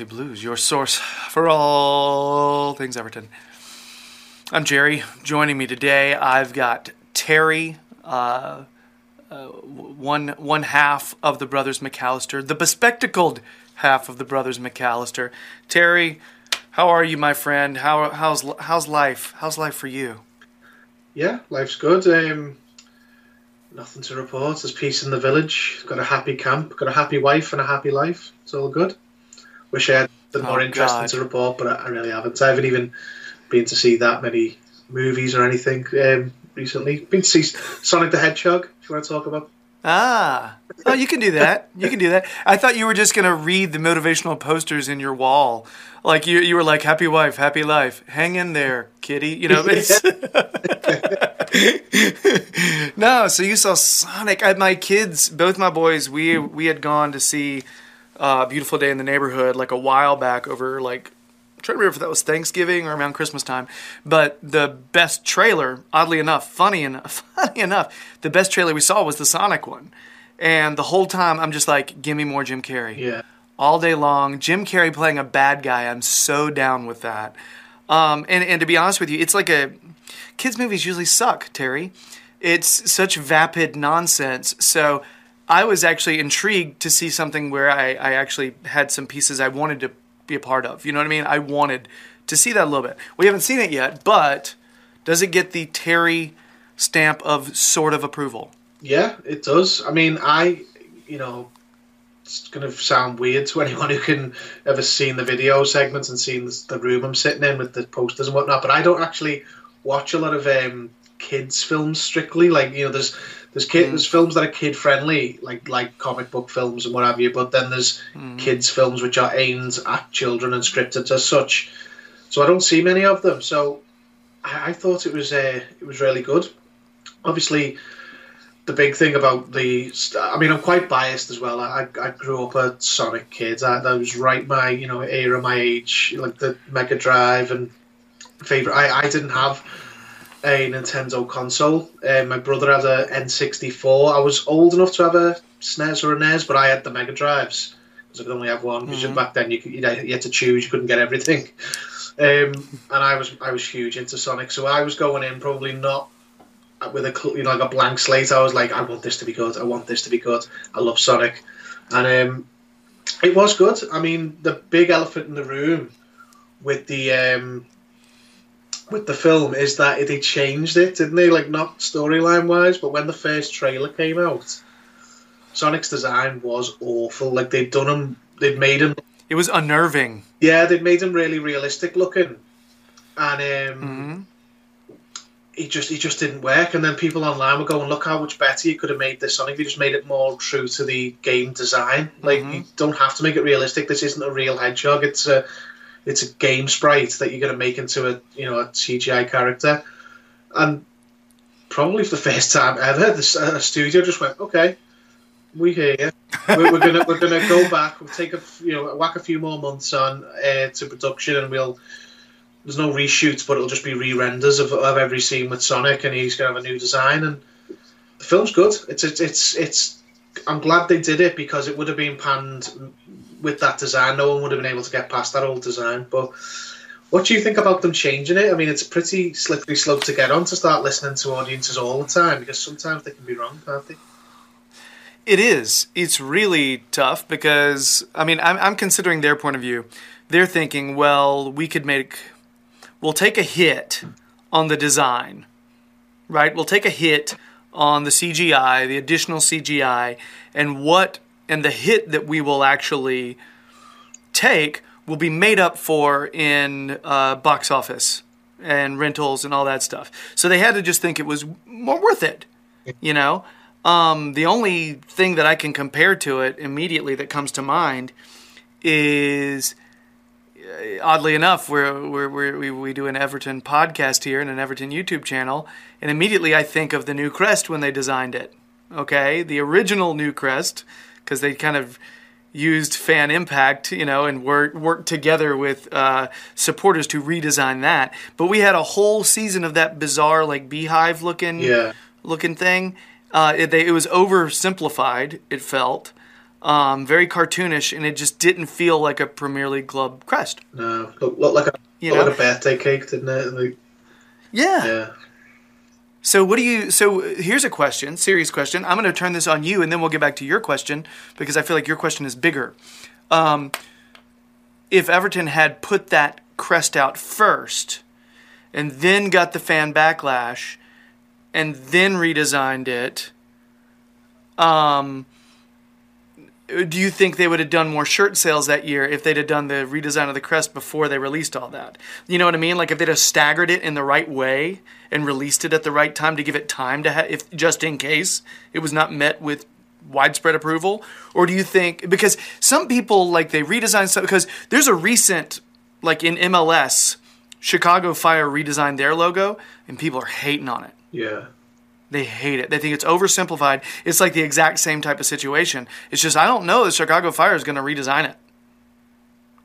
Toffee Blues, your source for all things Everton. I'm Jerry. Joining me today, I've got Terry, uh, uh, one one half of the brothers McAllister, the bespectacled half of the brothers McAllister. Terry, how are you, my friend? How how's how's life? How's life for you? Yeah, life's good. Um, nothing to report. There's peace in the village. Got a happy camp. Got a happy wife and a happy life. It's all good. Wish I had the more Oh, interesting God. to report, but I, I really haven't. I haven't even been to see that many movies or anything um, recently. Been to see Sonic the Hedgehog. If you want to talk about. Ah, oh, you can do that. You can do that. I thought you were just gonna read the motivational posters in your wall, like you you were like happy wife, happy life. Hang in there, kitty. You know. No, so you saw Sonic. I, my kids, both my boys, we we had gone to see uh, Beautiful Day in the Neighborhood like a while back over like I'm trying to remember if that was Thanksgiving or around Christmas time. But the best trailer, oddly enough, funny enough, funny enough, the best trailer we saw was the Sonic one. And the whole time I'm just like, give me more Jim Carrey. Yeah. All day long. Jim Carrey playing a bad guy. I'm so down with that. Um, and, and to be honest with you, it's like a kids' movies usually suck, Terry. It's such vapid nonsense. So I was actually intrigued to see something where I, I actually had some pieces I wanted to be a part of. You know what I mean? I wanted to see that a little bit. We haven't seen it yet, but does it get the Terry stamp of sort of approval? Yeah, it does. I mean, I, you know, it's going to sound weird to anyone who can ever seen the video segments and seen the, room I'm sitting in with the posters and whatnot. But I don't actually watch a lot of um, kids films strictly. Like you know, there's there's kid there's films that are kid friendly, like like comic book films and what have you. But then there's kids films which are aimed at children and scripted as such. So I don't see many of them. So I, I thought it was uh, it was really good. Obviously the big thing about the I mean I'm quite biased as well. I, I grew up a Sonic kid. I, that was right my you know era, my age, like the Mega Drive and favorite. I, I didn't have a Nintendo console. Uh, my brother had a N64. I was old enough to have a SNES or a NES, but I had the Mega Drives because I could only have one. Because back then you, could, you, you had to choose. You couldn't get everything. Um, and I was I was huge into Sonic, so I was going in probably not with a you know like a blank slate. I was like, I want this to be good. I want this to be good. I love Sonic, and um, it was good. I mean, the big elephant in the room with the um, with the film is that they changed it, didn't they? Like not storyline wise, but when the first trailer came out, Sonic's design was awful. Like they'd done him, they'd made him It was unnerving. yeah, they'd made him really realistic looking, and um, he just he just didn't work. And then people online were going, "Look how much better you could have made this Sonic. You just made it more true to the game design. Like you don't have to make it realistic. This isn't a real hedgehog. It's a it's a game sprite that you're going to make into a you know a CGI character." And probably for the first time ever, the studio just went, "Okay, we hear you. We're, we're gonna we're gonna go back. We'll take a you know whack a few more months on uh, to production, and we'll." There's no reshoots, but it'll just be re-renders of, of every scene with Sonic, and he's gonna have a new design. And the film's good. It's it's it's, it's I'm glad they did it because it would have been panned with that design. No one would have been able to get past that old design. But what do you think about them changing it? I mean, it's a pretty slippery slope to get on to start listening to audiences all the time because sometimes they can be wrong, can't they? It is. It's really tough because I mean I'm, I'm considering their point of view. They're thinking, well, we could make, we'll take a hit on the design, right? We'll take a hit on the CGI, the additional CGI, and what and the hit that we will actually take will be made up for in uh, box office and rentals and all that stuff. So they had to just think it was more worth it, you know. Um, the only thing that I can compare to it immediately that comes to mind is, uh, oddly enough, we're, we're, we're, we we do an Everton podcast here and an Everton YouTube channel, and immediately I think of the new crest when they designed it. Okay, the original new crest, because they kind of used fan impact, you know, and worked worked together with uh, supporters to redesign that. But we had a whole season of that bizarre like beehive looking Yeah. looking thing. Uh, it, they, it was oversimplified. It felt um, very cartoonish, and it just didn't feel like a Premier League club crest. No, looked, looked like a You know? like a birthday cake, didn't it? Like, Yeah. yeah. So what do you? So here's a question, serious question. I'm going to turn this on you, and then we'll get back to your question because I feel like your question is bigger. Um, if Everton had put that crest out first, and then got the fan backlash, and then redesigned it, um, Uh, do you think they would have done more shirt sales that year if they'd have done the redesign of the crest before they released all that? You know what I mean? Like if they'd have staggered it in the right way and released it at the right time to give it time to have, if just in case it was not met with widespread approval, or do you think because some people like they redesign stuff because there's a recent like in MLS, Chicago Fire redesigned their logo and people are hating on it. Yeah. They hate it. They think it's oversimplified. It's like the exact same type of situation. It's just I don't know the Chicago Fire is going to redesign it.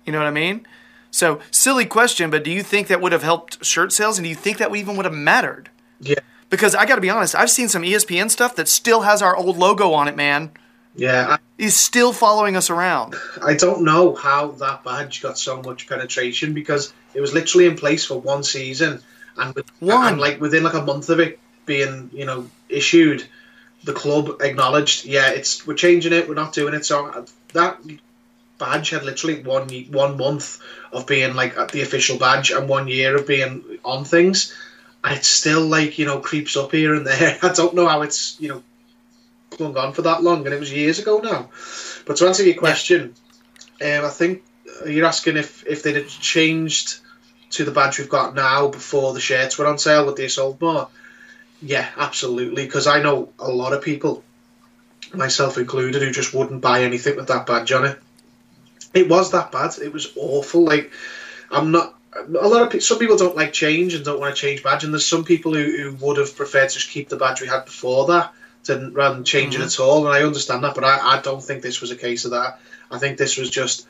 You know what I mean? So silly question, but do you think that would have helped shirt sales, and do you think that even would have mattered? Yeah. Because I got to be honest, I've seen some ESPN stuff that still has our old logo on it. Man, Yeah. he's still following us around. I, I don't know how that badge got so much penetration because it was literally in place for one season, and, with, One. and like within like a month of it being you know issued, the club acknowledged, yeah, it's we're changing it, we're not doing it. So uh, that badge had literally one one month of being like the official badge and one year of being on things. And still like you know creeps up here and there. I don't know how it's you know clung on for that long, and it was years ago now. But to answer your question, um, I think you're asking if if they'd changed to the badge we've got now before the shirts were on sale, would they have sold more? Yeah, absolutely. Because I know a lot of people, myself included, who just wouldn't buy anything with that badge on it. It was that bad. It was awful. Like I'm not. A lot of pe- some people don't like change and don't want to change badge, and there's some people who, who would have preferred to just keep the badge we had before that, to, rather than change it mm-hmm. at all. And I understand that, but I, I don't think this was a case of that. I think this was just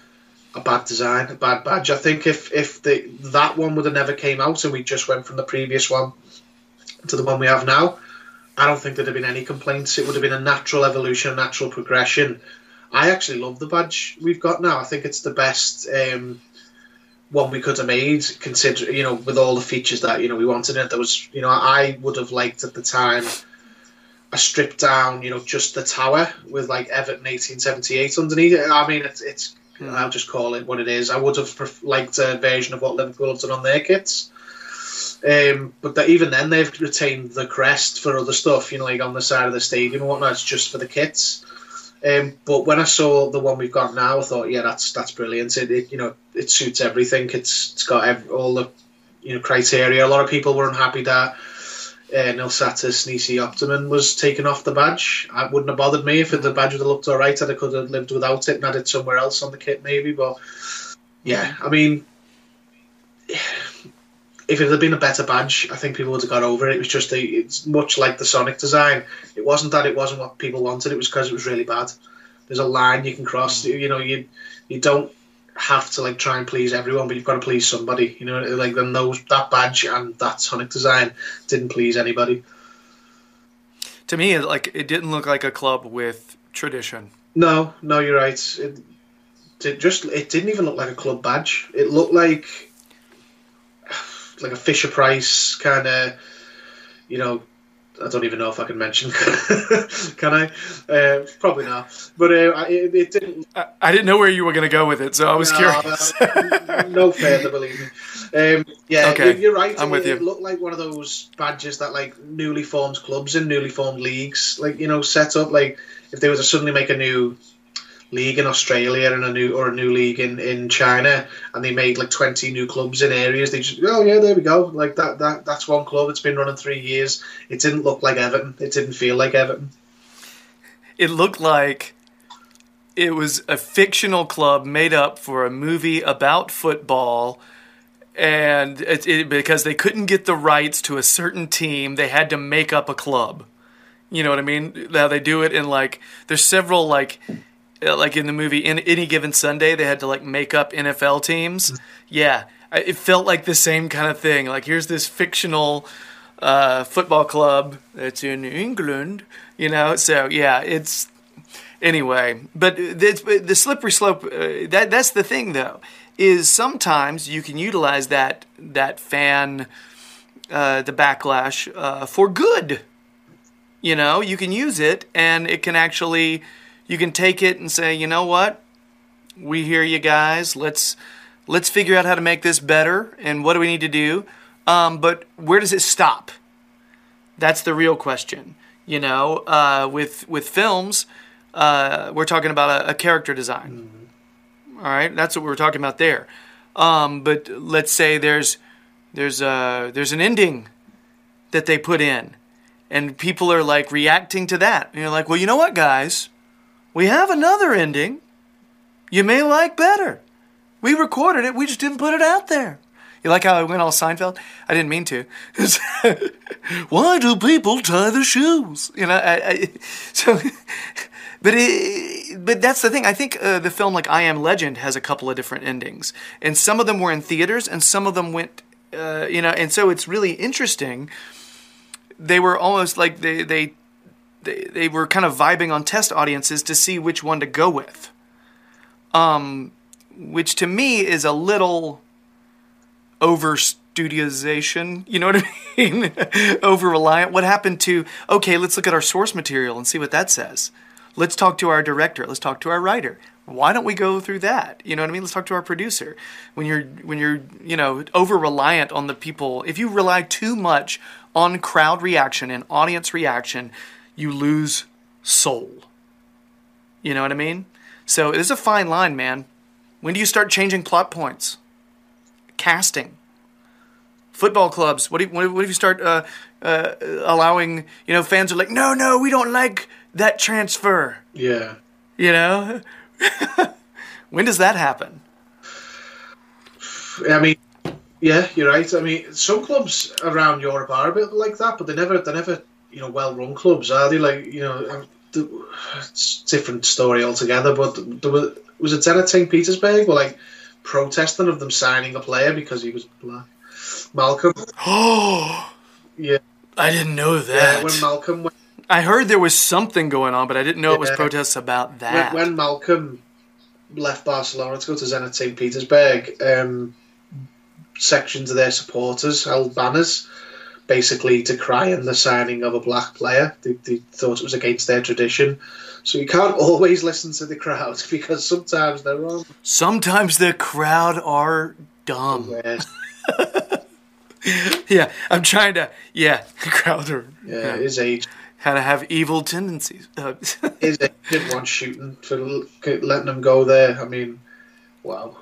a bad design, a bad badge. I think if if the that one would have never came out and we just went from the previous one to the one we have now, I don't think there'd have been any complaints. It would have been a natural evolution, a natural progression. I actually love the badge we've got now. I think it's the best um, one we could have made, consider you know, with all the features that you know we wanted in it. There was, you know, I would have liked at the time a stripped down, you know, just the tower with like Everton 1878 underneath it. I mean, it's, it's I'll just call it what it is. I would have liked a version of what Liverpool have done on their kits. Um, but that, even then, they've retained the crest for other stuff, you know, like on the side of the stadium and whatnot. It's just for the kits. Um, but when I saw the one we've got now, I thought, yeah, that's that's brilliant. It, it you know it suits everything. It's it's got ev- all the you know criteria. A lot of people were unhappy that uh, Nil Satis Nisi Optimum was taken off the badge. It wouldn't have bothered me if the badge would have looked all right. I could have lived without it and had it somewhere else on the kit maybe. But yeah, I mean, if it had been a better badge, I think people would have got over it. It was just a, it's much like the Sonic design. It wasn't that it wasn't what people wanted. It was because it was really bad. There's a line you can cross. Mm. You know, you you don't have to like try and please everyone, but you've got to please somebody. You know, like then those that badge and that Sonic design didn't please anybody. To me, it, like it didn't look like a club with tradition. No, no, you're right. It, it just it didn't even look like a club badge. It looked like like a Fisher Price kind of, you know. I don't even know if I can mention. can I? Uh, probably not. But uh, it, it didn't. I, I didn't know where you were going to go with it, so I was no, curious. no, further, believe me. Um, yeah, Okay, you're, you're right. I'm it, with you. It looked like one of those badges that like newly formed clubs and newly formed leagues, like you know, set up. Like if they were to suddenly make a new league in Australia and a new or a new league in, in China, and they made like twenty new clubs in areas. They just oh yeah, there we go. Like that that that's one club. It's been running three years. It didn't look like Everton. It didn't feel like Everton. it looked like it was a fictional club made up for a movie about football and it, it, because they couldn't get the rights to a certain team they had to make up a club you know what i mean now they do it in like there's several like like in the movie, in any given Sunday, they had to like make up NFL teams. Yeah, it felt like the same kind of thing. Like here's this fictional uh, football club that's in England, you know. So yeah, it's anyway. But the, the slippery slope. Uh, that that's the thing though, is sometimes you can utilize that that fan, uh, the backlash uh, for good. You know, you can use it, and it can actually, you can take it and say, you know what, we hear you guys. Let's let's figure out how to make this better, and what do we need to do. Um, but where does it stop? That's the real question. You know, uh, with with films, uh, we're talking about a, a character design. All right, that's what we're talking about there. Um, but let's say there's there's a there's an ending that they put in, and people are like reacting to that. And you're like, well, you know what, guys, we have another ending. You may like better. We recorded it. We just didn't put it out there. You like how I went all Seinfeld? I didn't mean to. Why do people tie their shoes? You know, I, I, so. But it, but that's the thing. I think uh, the film like I Am Legend has a couple of different endings, and some of them were in theaters, and some of them went, uh, you know, and so it's really interesting. They were almost like they they they, they were kind of vibing on test audiences to see which one to go with. Um, which to me is a little over studioization. You know what I mean? over reliant. What happened to okay? Let's look at our source material and see what that says. Let's talk to our director. Let's talk to our writer. Why don't we go through that? You know what I mean? Let's talk to our producer. When you're when you're you know over reliant on the people, if you rely too much on crowd reaction and audience reaction, you lose soul. You know what I mean? So it is a fine line, man. When do you start changing plot points? Casting. Football clubs. What do you, what if you start uh, uh, allowing? You know, fans are like, no, no, we don't like that transfer. Yeah. You know, when does that happen? I mean, yeah, you're right. I mean, some clubs around Europe are a bit like that, but they never, they're never, you know, well-run clubs, are they? Like, you know, um, it's a different story altogether. But there was, was it Zenit St. Petersburg were like protesting of them signing a player because he was black. Malcolm, Oh, yeah, I didn't know that. yeah. When Malcolm went, I heard there was something going on, but I didn't know it was protests about when, that. when Malcolm left Barcelona to go to Zenit St. Petersburg, um, sections of their supporters held banners basically decrying the signing of a black player. They, they thought it was against their tradition. So you can't always listen to the crowd because sometimes they're wrong. Sometimes the crowd are dumb. Yes. Yeah, I'm trying to. Yeah, the crowd are. Yeah, his age. How to have evil tendencies. His age didn't want shooting for letting them go there. I mean, wow.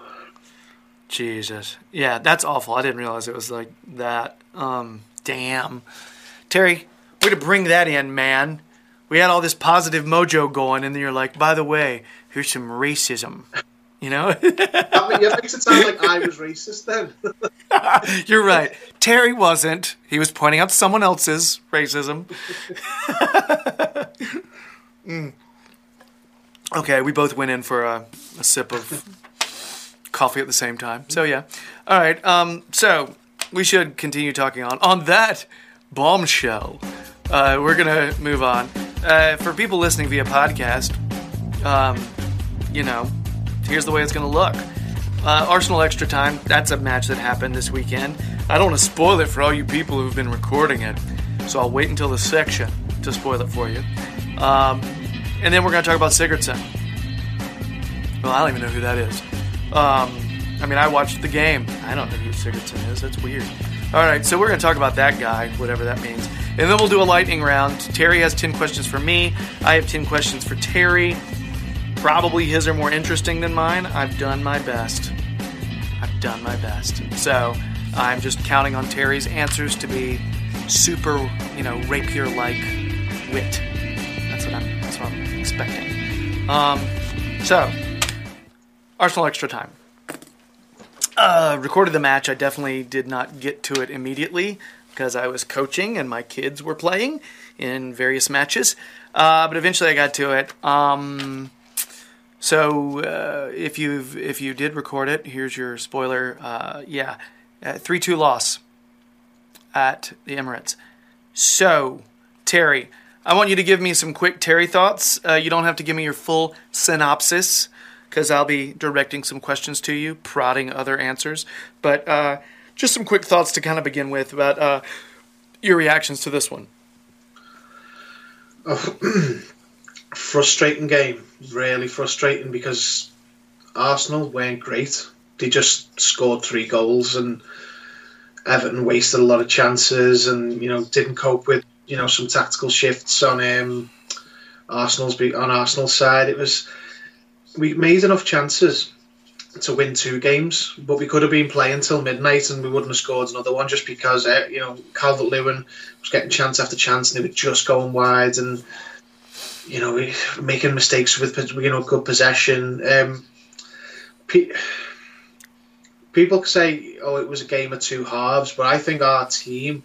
Jesus. Yeah, that's awful. I didn't realize it was like that. Um, damn. Terry, way to bring that in, man. We had all this positive mojo going, and then you're like, by the way, here's some racism. You know? I mean, yeah, it makes it sound like I was racist then. you're right. Terry wasn't. He was pointing out someone else's racism. Mm. Okay, we both went in for a, a sip of coffee at the same time. So yeah. All right. Um, so we should continue talking on on that bombshell. Uh, we're gonna move on. Uh, for people listening via podcast, um, you know, here's the way it's gonna look. Uh, Arsenal extra time. That's a match that happened this weekend. I don't want to spoil it for all you people who've been recording it, so I'll wait until the section to spoil it for you. Um, and then we're gonna talk about Sigurdsson. Well, I don't even know who that is. Um, I mean, I watched the game. I don't know who Sigurdsson is. That's weird. All right, so we're going to talk about that guy, whatever that means. And then we'll do a lightning round. Terry has 10 questions for me. I have 10 questions for Terry. Probably his are more interesting than mine. I've done my best. I've done my best. So I'm just counting on Terry's answers to be super, you know, rapier-like wit. That's what I'm. That's what I'm expecting. Um, so Arsenal extra time. Uh, recorded the match. I definitely did not get to it immediately because I was coaching and my kids were playing in various matches. Uh, but eventually I got to it. Um, So uh, if you if you did record it, here's your spoiler. Uh, yeah, three two loss at the Emirates. So Terry, I want you to give me some quick Terry thoughts. Uh, you don't have to give me your full synopsis because I'll be directing some questions to you, prodding other answers. But uh, just some quick thoughts to kind of begin with about uh, your reactions to this one. Oh, frustrating game, really frustrating because Arsenal weren't great. They just scored three goals and Everton wasted a lot of chances and you know didn't cope with you know some tactical shifts on um, Arsenal's on Arsenal's side. It was we made enough chances to win two games, but we could have been playing till midnight and we wouldn't have scored another one just because uh, you know Calvert Lewin was getting chance after chance and they were just going wide and you know making mistakes with you know good possession. Um, people say, "Oh, it was a game of two halves," but I think our team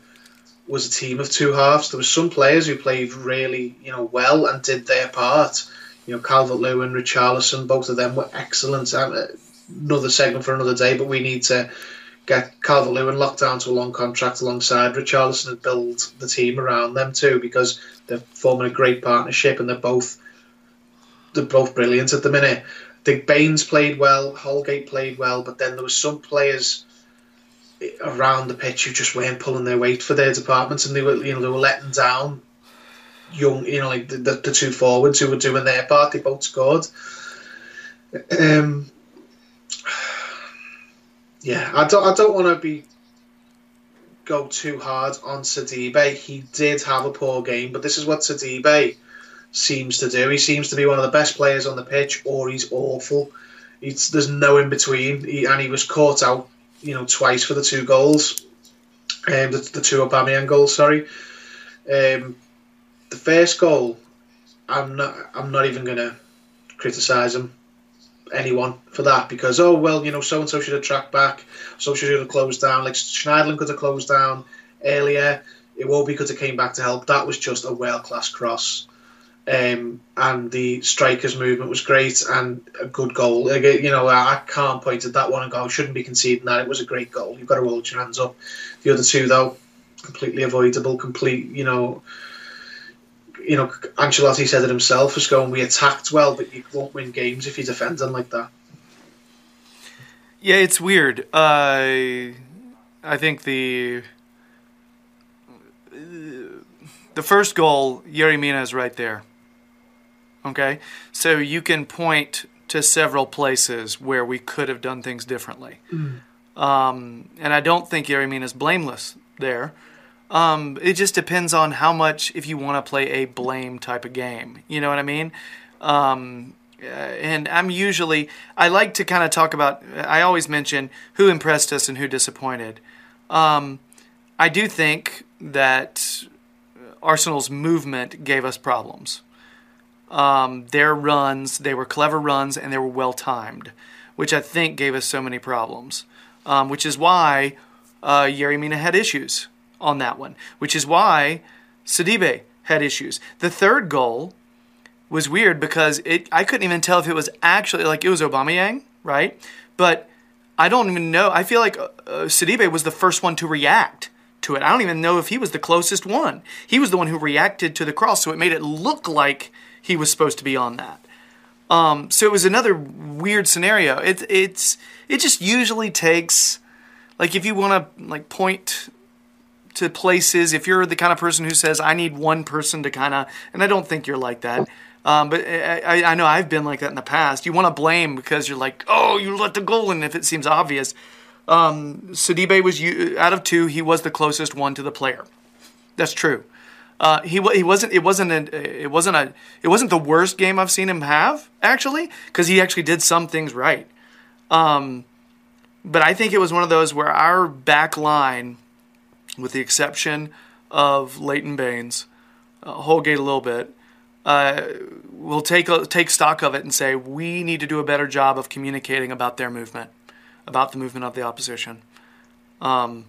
was a team of two halves. There were some players who played really, you know, well and did their part. You know, Calvert Lewin, Richarlison, both of them were excellent. Uh, another segment for another day, but we need to get Calvert Lewin locked down to a long contract alongside Richarlison and build the team around them too, because they're forming a great partnership and they're both they're both brilliant at the minute. I think Baines played well, Holgate played well, but then there was some players around the pitch who just weren't pulling their weight for their departments, and they were you know they were letting down young you know like the, the, the two forwards who were doing their part. They both scored. Um, yeah, I don't I don't want to be go too hard on Sidibe. He did have a poor game, but this is what Sidibe seems to do. He seems to be one of the best players on the pitch, or he's awful. He's, there's no in between, he, and he was caught out you know, twice for the two goals, um, the, the two Aubameyang goals. Sorry, um, the first goal, I'm not, I'm not even gonna criticise him, anyone for that because oh well, you know, so and so should have tracked back, so should have closed down. Like Schneiderlin could have closed down earlier. It won't be because have came back to help. That was just a world class cross. Um, and the strikers' movement was great and a good goal. You know, I can't point at that one and go, shouldn't be conceding that. It was a great goal. You've got to hold your hands up. The other two, though, completely avoidable. Complete, you know, you know, Ancelotti said it himself. As going, we attacked well, but you won't win games if you defend them like that. Yeah, it's weird. Uh, I think the the first goal, Yerry Mina is right there. Okay? So you can point to several places where we could have done things differently. Mm. Um, and I don't think Yerry Mina is blameless there. Um, it just depends on how much, if you want to play a blame type of game. You know what I mean? Um, uh, and I'm usually, I like to kind of talk about, I always mention who impressed us and who disappointed. Um, I do think that Arsenal's movement gave us problems um, their runs, they were clever runs and they were well timed, which I think gave us so many problems. Um, which is why uh, Yerry Mina had issues on that one, which is why Sidibe had issues. The third goal was weird because it I couldn't even tell if it was actually like it was Aubameyang, right? But I don't even know. I feel like uh, uh Sidibe was the first one to react to it. I don't even know if he was the closest one. He was the one who reacted to the cross, so it made it look like he was supposed to be on that. Um, so it was another weird scenario. It it's it just usually takes like if you want to like point to places if you're the kind of person who says I need one person to kind of and I don't think you're like that. Um, but I, I know I've been like that in the past. You want to blame because you're like, oh, you let the goal in if it seems obvious. Um, Sidibe was out of two. He was the closest one to the player. That's true. Uh, he he wasn't it wasn't a, it wasn't a it wasn't the worst game I've seen him have actually because he actually did some things right. Um, but I think it was one of those where our back line, with the exception of Leighton Baines, uh, Holgate a little bit, uh, will take a, take stock of it and say we need to do a better job of communicating about their movement, about the movement of the opposition. Um,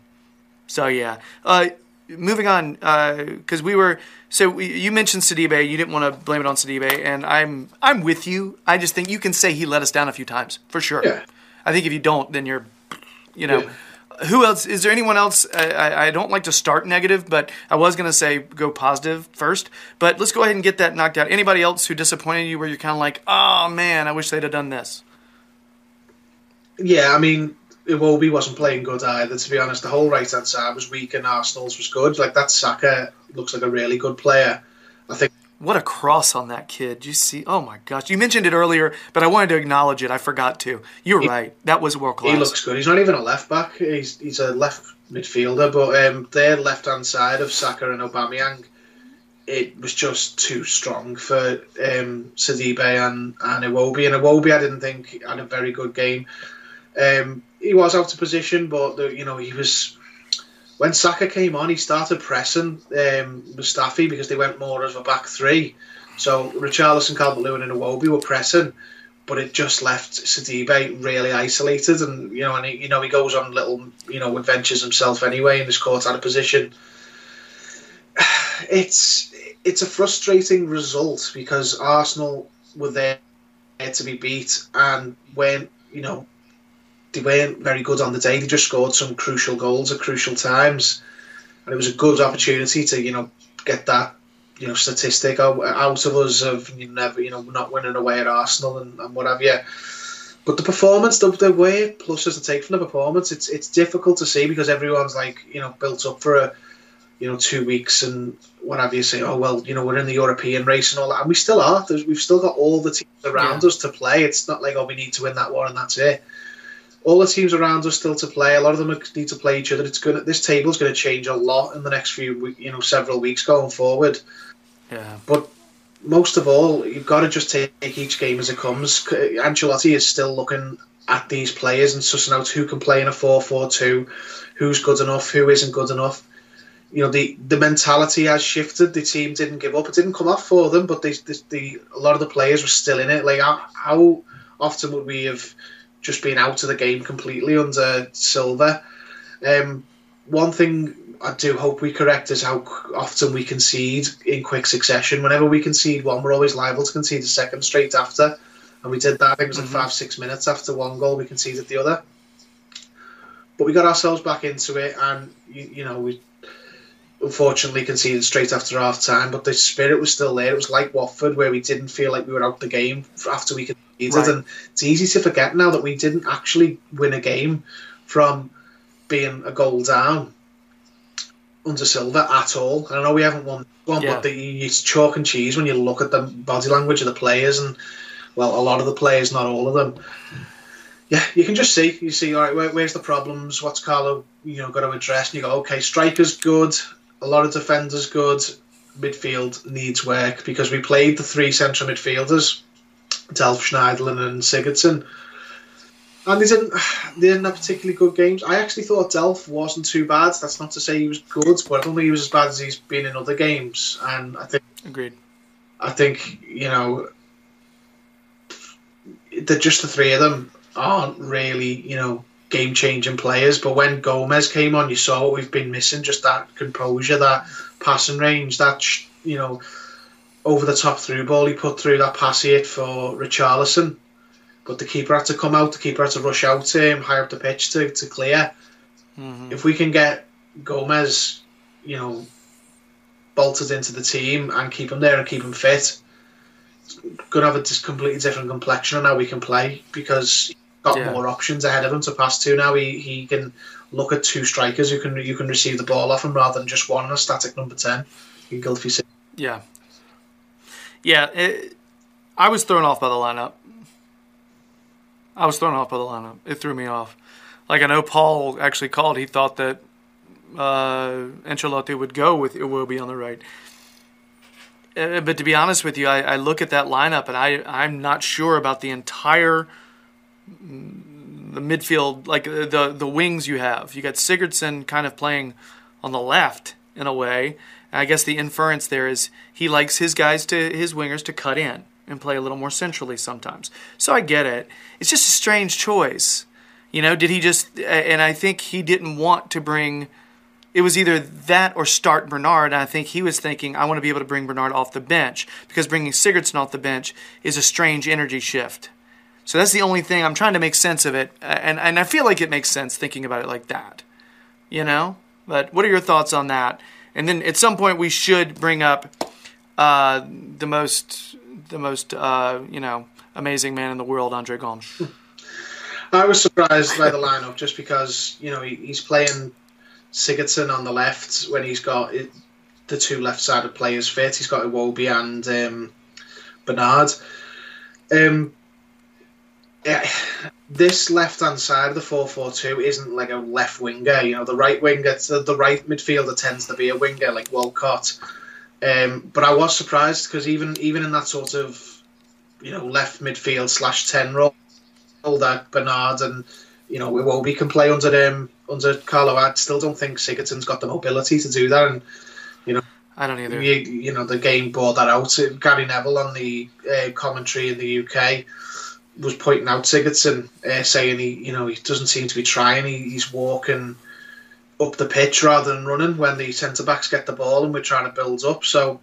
so yeah, uh, moving on, because we were so we, you mentioned Sidibe. You didn't want to blame it on Sidibe, and I'm I'm with you. I just think you can say he let us down a few times for sure. Yeah. I think if you don't, then you're, you know. Yeah. Who else? Is there anyone else? I, I, I don't like to start negative, but I was going to say go positive first. But let's go ahead and get that knocked out. Anybody else who disappointed you where you're kind of like, oh man, I wish they'd have done this? Yeah, I mean, Iwobi wasn't playing good either. To be honest, the whole right hand side was weak, and Arsenal's was good. Like that Saka looks like a really good player. I think What a cross on that kid. You see? Oh my gosh. You mentioned it earlier, but I wanted to acknowledge it. I forgot to. You're right. That was world class. he looks good. He's not even a left back. He's he's a left midfielder. But um, their left hand side of Saka and Aubameyang, it was just too strong for um, Sidibe and and Iwobi. And Iwobi, I didn't think had a very good game. Um, he was out of position, but the, you know he was. When Saka came on, he started pressing um, Mustafi because they went more as a back three. So Richarlison, Calvert-Lewin, and Iwobi were pressing, but it just left Sidibe really isolated. And you know, and he, you know he goes on little you know adventures himself anyway in his caught out of position. It's it's a frustrating result because Arsenal were there to be beat, and when you know they weren't very good on the day. They just scored some crucial goals at crucial times, and it was a good opportunity to you know get that you know statistic out, out of us of you never you know not winning away at Arsenal and, and what have you. But the performance, the, the way pluses to take from the performance, it's it's difficult to see because everyone's like you know built up for a you know two weeks and what have you. Say, oh well, you know we're in the European race and all that, and we still are. There's, we've still got all the teams around Yeah. us to play. It's not like oh we need to win that one and that's it all the teams around us still to play. A lot of them need to play each other. It's gonna this table's going to change a lot in the next few week- you know several weeks going forward. Yeah. But most of all, you've got to just take each game as it comes. Ancelotti is still looking at these players and sussing out who can play in a 4-4-2, who's good enough, who isn't good enough. You know, the, the mentality has shifted. The team didn't give up. It didn't come off for them, but they, the, the, a lot of the players were still in it. Like, how, how often would we have just being out of the game completely under Silva? Um, one thing I do hope we correct is how often we concede in quick succession. Whenever we concede one, we're always liable to concede a second straight after. And we did that, I think it was like five, six minutes after one goal, we conceded the other. But we got ourselves back into it, and, you, you know, we unfortunately conceded straight after half time, but the spirit was still there. It was like Watford, where we didn't feel like we were out the game after we conceded. Right. And it's easy to forget now that we didn't actually win a game from being a goal down under Silva at all. And I know we haven't won one, Yeah. but the, it's chalk and cheese when you look at the body language of the players and well, a lot of the players, not all of them. Yeah, you can just see. You see, all right, where, where's the problems? What's Carlo, you know, got to address? And you go, okay, strikers good, a lot of defenders good, midfield needs work because we played the three central midfielders, Delph, Schneiderlin, and Sigurdsson. And they didn't, they didn't have particularly good games. I actually thought Delph wasn't too bad. That's not to say he was good, but I don't think he was as bad as he's been in other games. And I think Agreed. I think you know that just the three of them aren't really you know game changing players. But when Gomes came on, you saw what we've been missing: just that composure, that passing range, that you know over the top through ball he put through that pass hit for Richarlison. But the keeper had to come out. The keeper had to rush out to him high up the pitch to, to clear. Mm-hmm. If we can get Gomes, you know, bolted into the team and keep him there and keep him fit, it's going to have a just completely different complexion on how we can play because got Yeah. more options ahead of him to pass to now. He, he can look at two strikers who can you can receive the ball off him rather than just one, a static number 10. You can Gylfi Yeah. Yeah. It, I was thrown off by the lineup. I was thrown off by the lineup. It threw me off. Like I know Paul actually called. He thought that uh, Ancelotti would go with Iwobi on the right. Uh, but to be honest with you, I, I look at that lineup and I I'm not sure about the entire the midfield, like uh, the the wings you have. You got Sigurdsson kind of playing on the left in a way. And I guess the inference there is he likes his guys to his wingers to cut in and play a little more centrally sometimes. So I get it. It's just a strange choice. You know, did he just and I think he didn't want to bring it was either that or start Bernard. And I think he was thinking, I want to be able to bring Bernard off the bench because bringing Sigurdsson off the bench is a strange energy shift. So that's the only thing I'm trying to make sense of it, and and I feel like it makes sense thinking about it like that, you know. But what are your thoughts on that? And then at some point we should bring up uh, the most the most uh, you know amazing man in the world, Andre Gomes. I was surprised by the lineup just because you know he, he's playing Sigurdsson on the left when he's got it, the two left-sided players fit. He's got Iwobi and um, Bernard. Um, yeah, this left-hand side of the four-four-two isn't like a left winger. You know, the right winger, the, right midfielder tends to be a winger like Walcott. Um, but I was surprised because even even in that sort of you know left midfield slash ten role, that Bernard and you know Iwobi can play under um, under Carlo. I still don't think Sigurdsson's got the mobility to do that, and you know. I don't either. You, you know the game brought that out. Gary Neville on the uh, commentary in the UK was pointing out Sigurdsson, uh, saying he, you know, he doesn't seem to be trying. He, he's walking up the pitch rather than running when the centre backs get the ball and we're trying to build up. So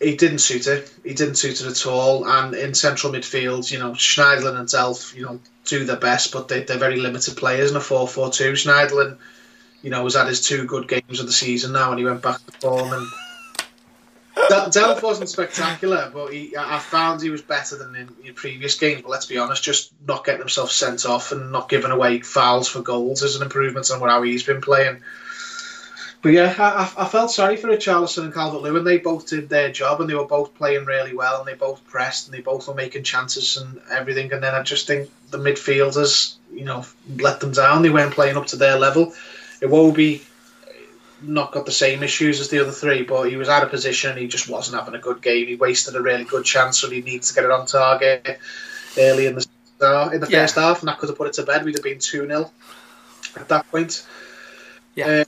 he didn't suit it. He didn't suit it at all. And in central midfield, you know, Schneiderlin and Delph, you know, do their best, but they, they're very limited players in a 4 4 2. Schneiderlin, you know, was had his two good games of the season now and he went back to form. And Delph wasn't spectacular, but he, I found he was better than in, in, previous games. But let's be honest, just not getting himself sent off and not giving away fouls for goals is an improvement on how he's been playing. But yeah, I, I felt sorry for Richarlison and Calvert Lewin. They both did their job and they were both playing really well and they both pressed and they both were making chances and everything. And then I just think the midfielders, you know, let them down. They weren't playing up to their level. Iwobi not got the same issues as the other three, but he was out of position. He just wasn't having a good game. He wasted a really good chance, so he needs to get it on target early in the in the yeah. first half, and that could have put it to bed. We'd have been two 0 at that point. Yeah. Uh,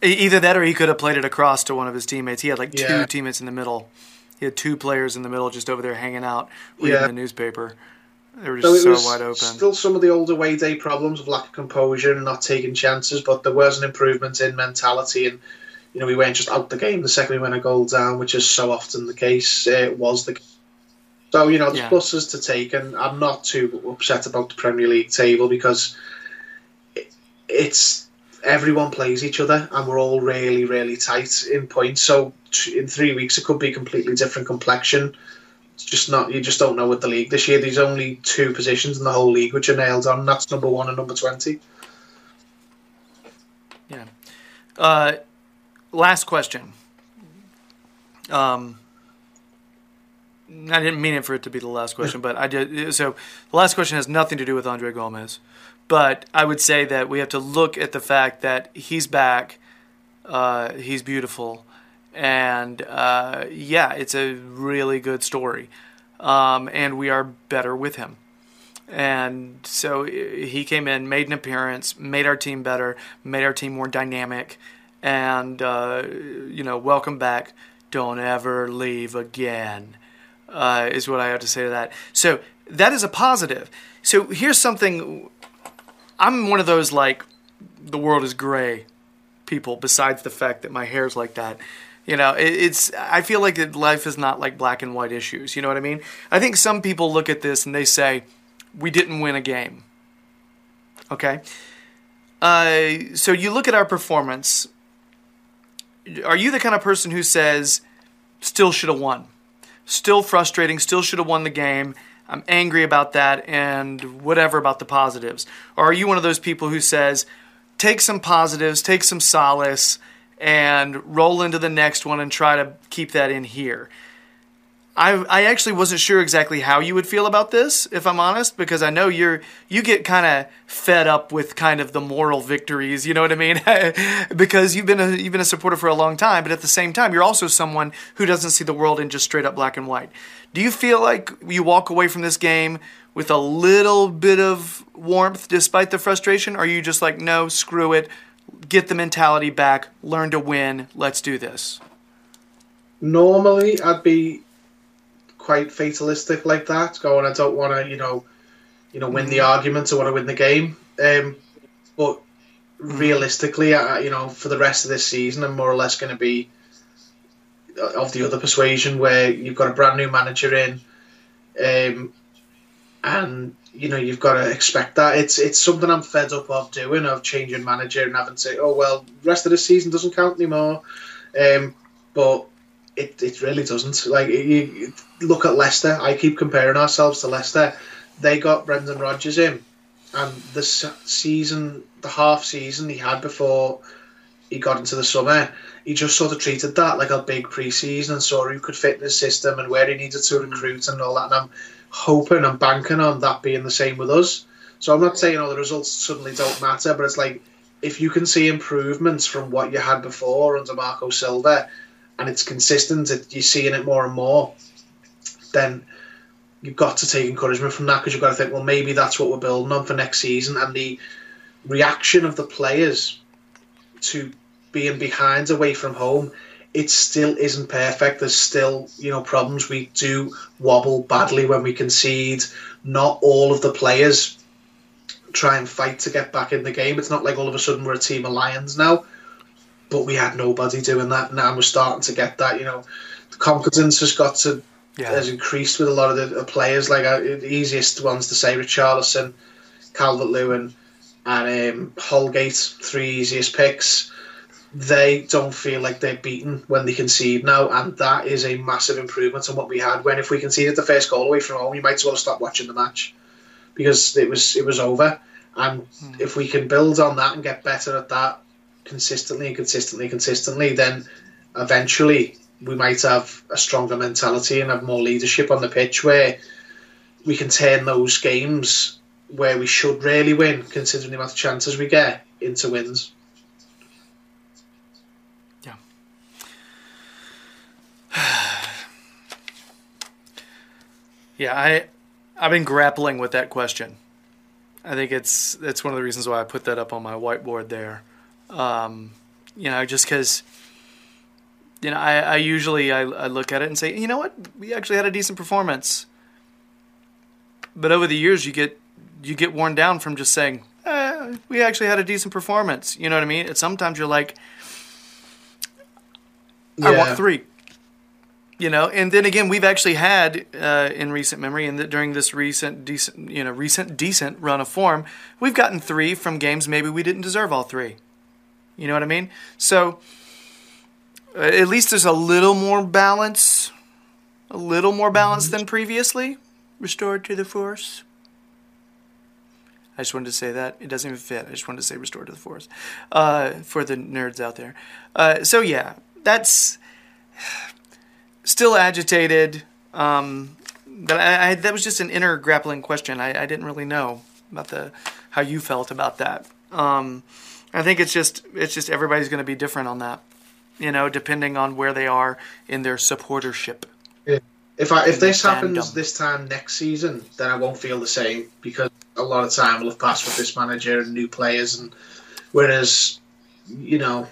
Either that, or he could have played it across to one of his teammates. He had like yeah. two teammates in the middle. He had two players in the middle, just over there hanging out, reading yeah. the newspaper. They were just so, so wide open. Still, some of the older way day problems of lack of composure and not taking chances, but there was an improvement in mentality, and you know we weren't just out the game the second we went a goal down, which is so often the case. It was the so you know there's yeah. pluses to take, and I'm not too upset about the Premier League table because it, it's everyone plays each other, and we're all really really tight in points. So in three weeks it could be a completely different complexion it's just not. You just don't know with the league this year. There's only two positions in the whole league which are nailed on. That's number one and number twenty. Yeah. Uh, last question. Um, I didn't mean it for it to be the last question, but I did. So the last question has nothing to do with Andre Gomes, but I would say that we have to look at the fact that he's back. Uh, he's beautiful and uh, yeah, it's a really good story. Um, and we are better with him. And so he came in, made an appearance, made our team better, made our team more dynamic, and uh, you know, welcome back. Don't ever leave again. Uh, is what I have to say to that. So that is a positive. So here's something. I'm one of those like, the world is gray people. Besides the fact that my hair's like that, you know, it, it's. I feel like life is not like black and white issues. You know what I mean? I think some people look at this and they say, "We didn't win a game." Okay. Uh, so you look at our performance. Are you the kind of person who says, "Still should have won"? Still frustrating. Still should have won the game. I'm angry about that and whatever about the positives. Or are you one of those people who says, take some positives, take some solace, and roll into the next one and try to keep that in here. I, I actually wasn't sure exactly how you would feel about this, if I'm honest, because I know you're you get kind of fed up with kind of the moral victories, you know what I mean? because you've been a you've been a supporter for a long time, but at the same time, you're also someone who doesn't see the world in just straight up black and white. Do you feel like you walk away from this game with a little bit of warmth despite the frustration? Or are you just like, no, screw it, get the mentality back, learn to win. Let's do this. Normally, I'd be quite fatalistic like that, going, I don't want to, you know, you know, win the mm-hmm. argument. I want to win the game. Um, but realistically, uh, you know, for the rest of this season, I'm more or less going to be uh, of the other persuasion where you've got a brand new manager in, um, and you know you've got to expect that. It's it's something I'm fed up of doing of changing manager and having to say, oh well, rest of the season doesn't count anymore. Um, but it, it really doesn't. Like you, look at Leicester. I keep comparing ourselves to Leicester. They got Brendan Rodgers in, and the season, the half season he had before he got into the summer, he just sort of treated that like a big pre-season and saw who could fit in his system and where he needed to recruit and all that. And I'm hoping and banking on that being the same with us. So I'm not saying all the results suddenly don't matter, but it's like if you can see improvements from what you had before under Marco Silva, and it's consistent, it, you're seeing it more and more, then you've got to take encouragement from that because you've got to think, well, maybe that's what we're building on for next season. And the reaction of the players to being behind away from home, it still isn't perfect. There's still, you know, problems. We do wobble badly when we concede. Not all of the players try and fight to get back in the game. It's not like all of a sudden we're a team of lions now. But we had nobody doing that. Now we're starting to get that. You know, the confidence has got to Yeah. has increased with a lot of the, players. Like uh, the easiest ones to say, Richarlison, Calvert Lewin, and um, Holgate, three easiest picks. They don't feel like they're beaten when they concede now, and that is a massive improvement on what we had. When if we conceded the first goal away from home, you might as well stop watching the match because it was it was over. And hmm. if we can build on that and get better at that consistently and consistently consistently, then eventually we might have a stronger mentality and have more leadership on the pitch where we can turn those games where we should really win, considering the amount of chances we get, into wins. Yeah, I I've been grappling with that question. I think it's it's one of the reasons why I put that up on my whiteboard there. Um, you know, just because you know, I, I usually I, I look at it and say, you know what, we actually had a decent performance. But over the years, you get you get worn down from just saying, eh, we actually had a decent performance. You know what I mean? And sometimes you're like, I Yeah. want three. You know, and then again, we've actually had uh, in recent memory, and that during this recent decent, you know, recent decent run of form, we've gotten three from games maybe we didn't deserve all three. You know what I mean? So uh, at least there's a little more balance, a little more balance than previously. Restored to the force. I just wanted to say that. It doesn't even fit. I just wanted to say restored to the force uh, for the nerds out there. Uh, so yeah, that's still agitated. Um, but I, I, that was just an inner grappling question. I, I didn't really know about the how you felt about that. Um, I think it's just it's just everybody's going to be different on that. You know, depending on where they are in their supportership. If I if this happens fandom. this time next season, then I won't feel the same because a lot of time will have passed with this manager and new players, and whereas you know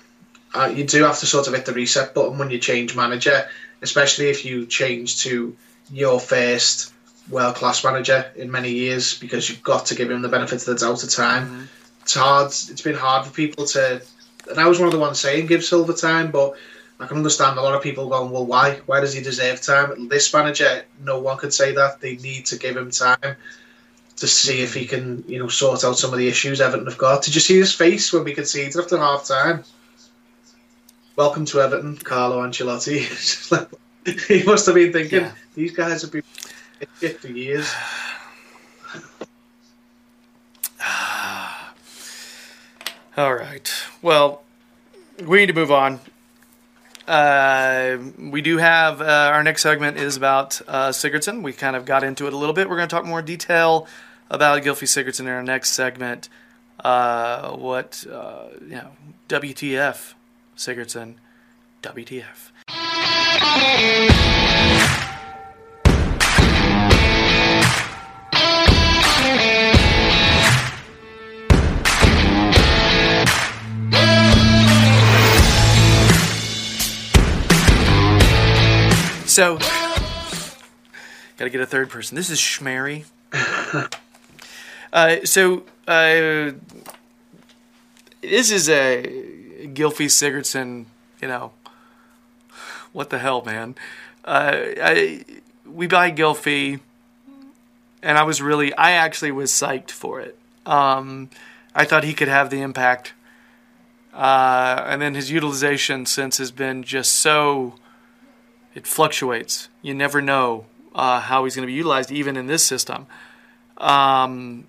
uh, you do have to sort of hit the reset button when you change manager, especially if you change to your first world class manager in many years because you've got to give him the benefit of the doubt of time. Mm-hmm. It's hard. It's been hard for people to. And I was one of the ones saying give Silva time, but I can understand a lot of people going, well, why? Why does he deserve time? This manager, no one could say that. They need to give him time to see if he mm-hmm. can, you know, sort out some of the issues Everton have got. Did you see his face when we conceded after half time? Welcome to Everton, Carlo Ancelotti. It's just like- he must have been thinking, Yeah. these guys have been shit for years. All right. Well, we need to move on. Uh, we do have uh, our next segment is about uh, Sigurdsson. We kind of got into it a little bit. We're going to talk more detail about Gylfi Sigurdsson in our next segment. Uh, what uh, you know, WTF Sigurdsson, WTF. So, gotta get a third person. This is Schmary. uh, so, uh, this is a Gylfi Sigurdsson, you know, what the hell, man? Uh, I, we buy Gylfi, and I was really, I actually was psyched for it. Um, I thought he could have the impact. Uh, and then his utilization since has been just so, it fluctuates. You never know uh, how he's going to be utilized, even in this system. Um,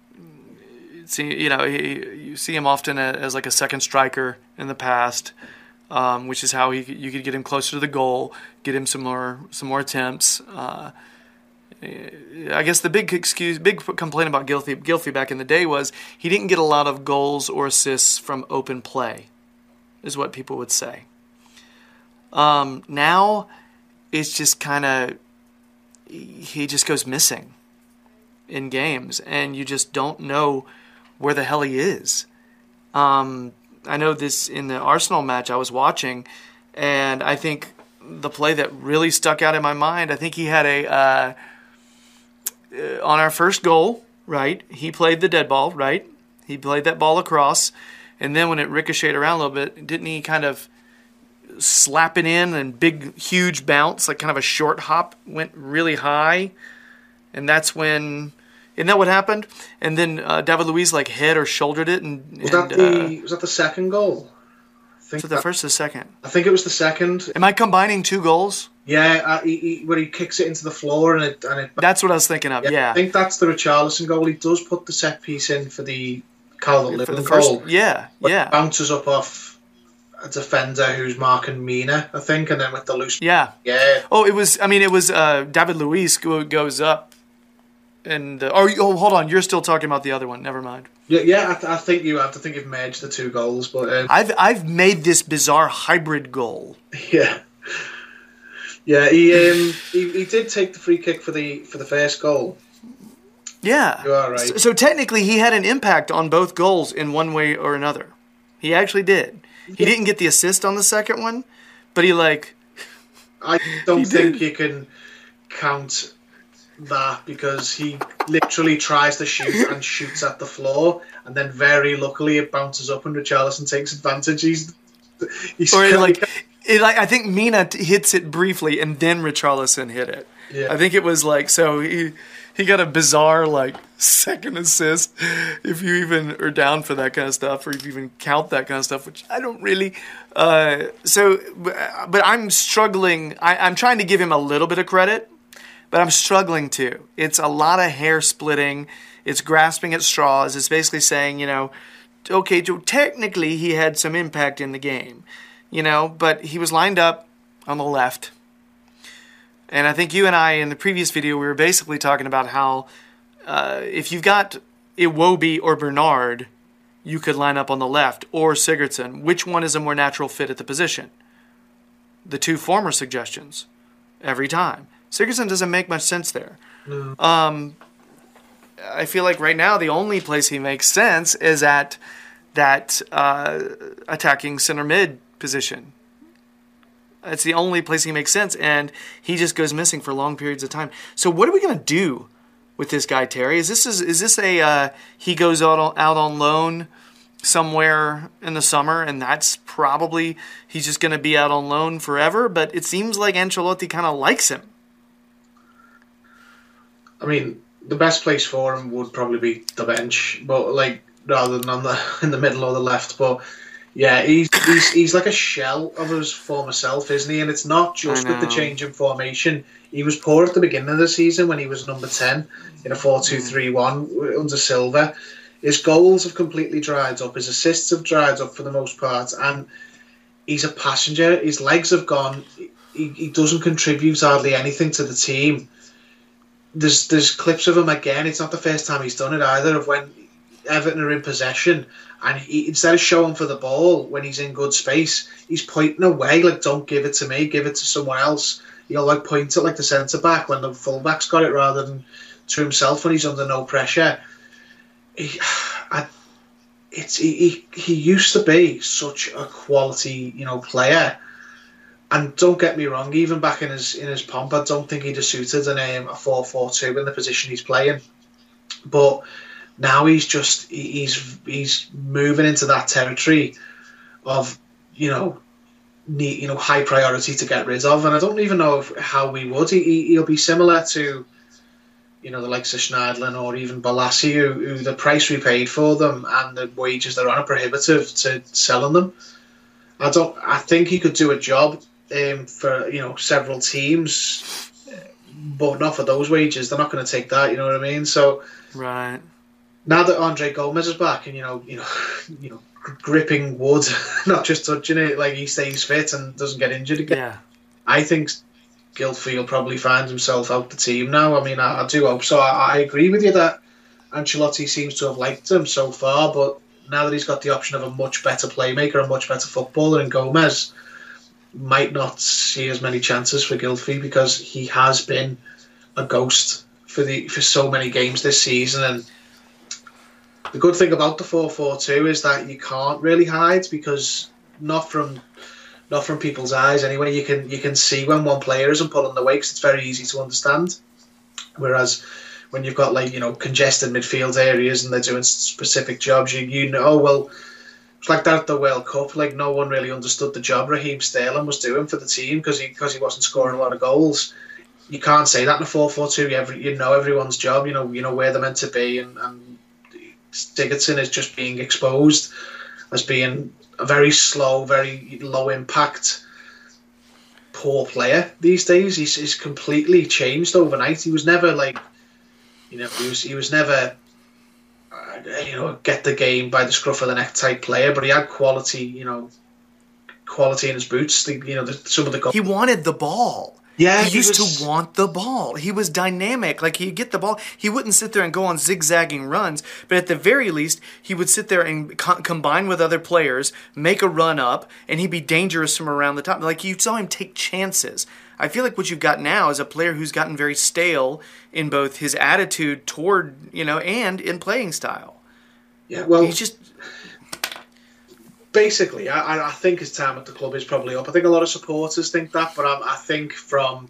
see, you know, he, you see him often as like a second striker in the past, um, which is how he you could get him closer to the goal, get him some more some more attempts. Uh, I guess the big excuse, big complaint about Gylfi, Gylfi back in the day was he didn't get a lot of goals or assists from open play, is what people would say. Um, now, it's just kind of he just goes missing in games, and you just don't know where the hell he is. Um, I know this in the Arsenal match I was watching, and I think the play that really stuck out in my mind, I think he had a uh, uh, on our first goal, right? He played the dead ball, right? He played that ball across, and then when it ricocheted around a little bit, didn't he kind of slap it in and big, huge bounce, like kind of a short hop, went really high, and that's when. Isn't that what happened? And then uh, David Luiz like head or shouldered it, and Was and, that the uh, was that the second goal? I think was it the first or the second? I think it was the second. Am I combining two goals? Yeah, uh, he, he, where he kicks it into the floor and it and it. That's what I was thinking of. Yeah, I think that's the Richarlison goal. He does put the set piece in for the Calvert for the Lewin first. goal. Yeah, it yeah, bounces up off a defender who's marking Mina, I think, and then with the loose. yeah. Yeah, Oh, it was. I mean, it was. Uh, David Luiz goes up, and uh, oh, oh, hold on. You're still talking about the other one. Never mind. yeah, yeah. I, th- I think you have to think you've merged the two goals, but um, I've I've made this bizarre hybrid goal. yeah, yeah. He um he, he did take the free kick for the for the first goal. Yeah. You are right. So, so technically, he had an impact on both goals in one way or another. He actually did. He didn't get the assist on the second one, but he like I don't think did. you can count that because he literally tries to shoot and shoots at the floor, and then very luckily it bounces up and Richarlison takes advantage. He's he's or like it like I think Mina t- hits it briefly and then Richarlison hit it. Yeah. I think it was like so he he got a bizarre like second assist if you even are down for that kind of stuff or if you even count that kind of stuff which I don't really uh, so but I'm struggling I, I'm trying to give him a little bit of credit but I'm struggling to. it's a lot of hair splitting it's grasping at straws it's basically saying you know okay so technically he had some impact in the game you know but he was lined up on the left and I think you and I in the previous video we were basically talking about how uh, if you've got Iwobi or Bernard, you could line up on the left or Sigurdsson. Which one is a more natural fit at the position? The two former suggestions every time. Sigurdsson doesn't make much sense there. Um, I feel like right now the only place he makes sense is at that uh, attacking center mid position. It's the only place he makes sense, and he just goes missing for long periods of time. So what are we gonna do with this guy, Terry? Is this is, is this a uh, he goes out on, out on loan somewhere in the summer, and that's probably he's just gonna be out on loan forever? But it seems like Ancelotti kind of likes him. I mean, the best place for him would probably be the bench, but like rather than on the in the middle or the left. But yeah, he's he's he's like a shell of his former self, isn't he? And it's not just with the change in formation. He was poor at the beginning of the season when he was number ten in a four-two-three-one under Silva. His goals have completely dried up. His assists have dried up for the most part, and he's a passenger. His legs have gone. He, he doesn't contribute hardly anything to the team there's there's clips of him again. It's not the first time he's done it either. Of when Everton are in possession, and he, instead of showing for the ball when he's in good space, he's pointing away like, "Don't give it to me, give it to someone else." He'll like point it like the centre back when the fullback's got it, rather than to himself when he's under no pressure. He, I, it's he, he he used to be such a quality you know player. And don't get me wrong, even back in his in his pomp, I don't think he'd have suited an um, a four four two in the position he's playing. But now he's just he's he's moving into that territory of you know need, you know high priority to get rid of, and I don't even know if, how we would. He- he'll be similar to you know the likes of Schneiderlin or even Bolasie, who, who the price we paid for them and the wages they're on are prohibitive to selling them. I don't. I think he could do a job um, for you know several teams, but not for those wages. They're not going to take that. You know what I mean? So Right. now that Andre Gomes is back and you know you know you know gripping wood, not just touching it, like he stays fit and doesn't get injured again. Yeah. I think Gylfi will probably find himself out the team now. I mean, I, I do hope so. I, I agree with you that Ancelotti seems to have liked him so far, but now that he's got the option of a much better playmaker, a much better footballer in Gomez, might not see as many chances for Gylfi because he has been a ghost for the for so many games this season. And the good thing about the four four two is that you can't really hide because not from not from people's eyes anyway. You can you can see when one player isn't pulling the weight it's very easy to understand. Whereas when you've got like you know congested midfield areas and they're doing specific jobs, you you know well. It's like that at the World Cup. Like no one really understood the job Raheem Sterling was doing for the team because he because he wasn't scoring a lot of goals. You can't say that in a four four two. Every you know everyone's job. You know you know where they're meant to be, and, and is just being exposed as being a very slow, very low impact, poor player these days. He's, he's completely changed overnight. He was never like, you know, he was he was never, Uh, you know, get the game by the scruff of the neck type player. But he had quality, you know, quality in his boots. The, you know, the, some of the goals. He wanted the ball. Yeah, he he used was- to want the ball. He was dynamic. Like he'd get the ball. He wouldn't sit there and go on zigzagging runs, but at the very least, he would sit there and co- combine with other players, make a run up, and he'd be dangerous from around the top. Like you saw him take chances. I feel like what you've got now is a player who's gotten very stale in both his attitude toward, you know, and in playing style. yeah, well, He's just basically, I, I- think his time at the club is probably up. I think a lot of supporters think that, but I, I think from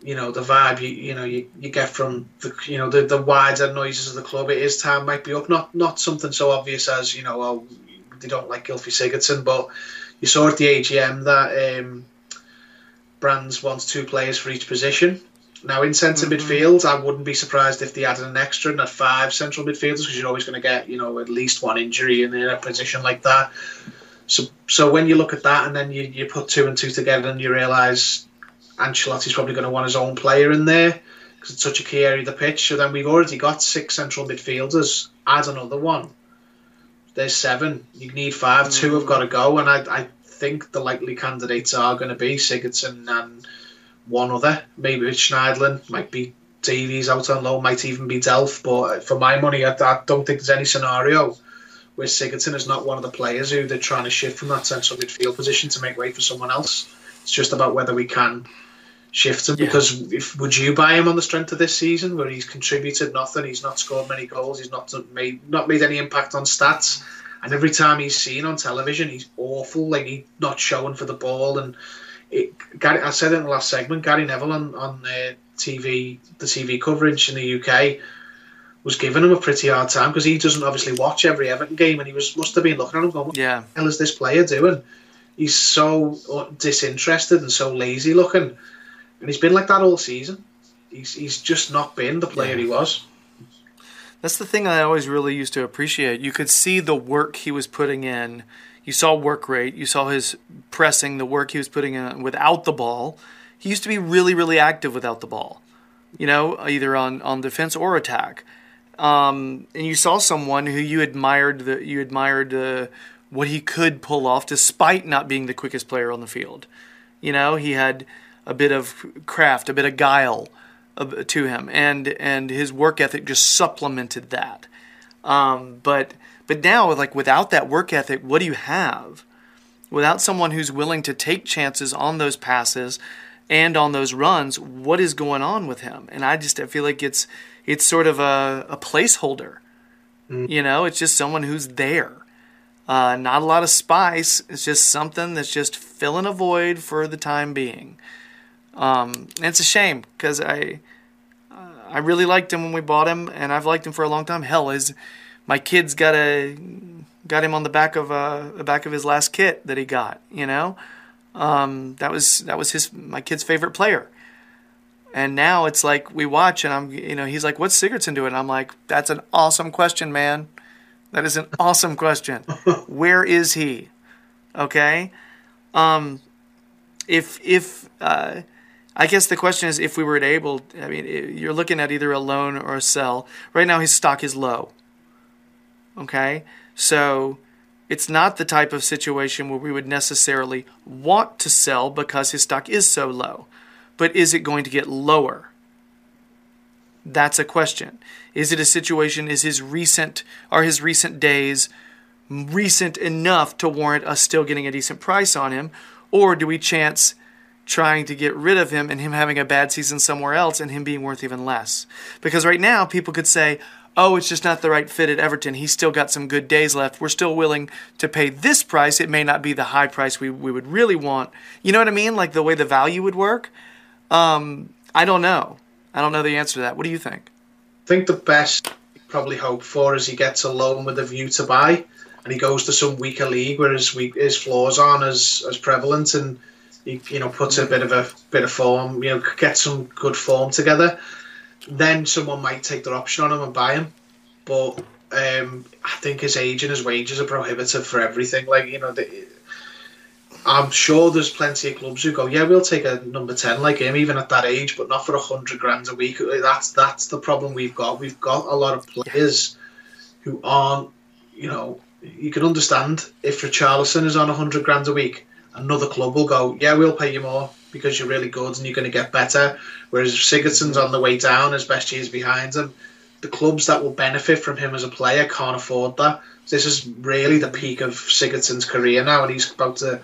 you know the vibe you you know you, you get from the you know the, the wider noises of the club, it is time might be up. Not not something so obvious as you know well they don't like Gylfi Sigurdsson, but you saw at the AGM that um, Brands wants two players for each position. Now in centre mm-hmm. midfield, I wouldn't be surprised if they added an extra and had five central midfielders because you're always going to get you know at least one injury in a position like that. So so when you look at that and then you, you put two and two together and you realise Ancelotti's probably going to want his own player in there because it's such a key area of the pitch. So then we've already got six central midfielders. Add another one. There's seven. You need five. Two have mm. got to go, and I, I think the likely candidates are going to be Sigurdsson and one other. Maybe it's Schneiderlin. Might be Davies out on loan. Might even be Delph. But uh, for my money, I, I don't think there's any scenario where Sigurdsson is not one of the players who they're trying to shift from that central midfield position to make way for someone else. It's just about whether we can shift him Yeah. because if would you buy him on the strength of this season where he's contributed nothing, he's not scored many goals, he's not made not made any impact on stats, and every time he's seen on television, he's awful. Like he's not showing for the ball, and it, Gary, I said in the last segment, Gary Neville on on uh, TV, the TV coverage in the UK was giving him a pretty hard time because he doesn't obviously watch every Everton game, and he was must have been looking at him going, "What yeah. the hell is this player doing?" He's so uh, disinterested and so lazy looking, and he's been like that all season. He's he's just not been the player he was. That's the thing I always really used to appreciate. You could see the work he was putting in. You saw work rate. You saw his pressing, the work he was putting in without the ball. He used to be really, really active without the ball. You know, either on, on defense or attack. Um, and you saw someone who you admired the you admired uh, what he could pull off, despite not being the quickest player on the field. You know, he had a bit of craft, a bit of guile uh, to him, and and his work ethic just supplemented that. Um, but but now, like without that work ethic, what do you have? Without someone who's willing to take chances on those passes and on those runs, what is going on with him? And I just I feel like it's it's sort of a, a placeholder. You know, it's just someone who's there. Uh, not a lot of spice. It's just something that's just filling a void for the time being. Um, and it's a shame because I I really liked him when we bought him, and I've liked him for a long time. Hell, his my kids got a got him on the back of uh, the back of his last kit that he got. You know, um, that was that was his my kid's favorite player. And now it's like we watch, and I'm you know he's like, "What's Sigurdsson doing?" I'm like, "That's an awesome question, man. That is an awesome question. Where is he? Okay, um, if if uh, I guess the question is if we were able. I mean, you're looking at either a loan or a sell. Right now, his stock is low. Okay, so it's not the type of situation where we would necessarily want to sell because his stock is so low. But is it going to get lower? That's a question. Is it a situation, is his recent, are his recent days recent enough to warrant us still getting a decent price on him? Or do we chance trying to get rid of him and him having a bad season somewhere else and him being worth even less? Because right now, people could say, oh, it's just not the right fit at Everton. He's still got some good days left. We're still willing to pay this price. It may not be the high price we, we would really want. You know what I mean? Like the way the value would work. Um, I don't know. I don't know the answer to that. What do you think? I think the best probably hope for is he gets a loan with a view to buy, and he goes to some weaker league where his his flaws aren't as, as prevalent, and he you know puts a bit of a bit of form, you know, gets some good form together. Then someone might take their option on him and buy him, but um, I think his age and his wages are prohibitive for everything. Like you know, the, I'm sure there's plenty of clubs who go, yeah, we'll take a number ten like him, even at that age, but not for a hundred grand a week. That's that's the problem we've got. We've got a lot of players who aren't, you know, you can understand if Richarlison is on a hundred grand a week, another club will go, yeah, we'll pay you more because you're really good and you're going to get better. Whereas if Sigurdsson's on the way down, as best years behind him, the clubs that will benefit from him as a player can't afford that. This is really the peak of Sigurdsson's career now, and he's about to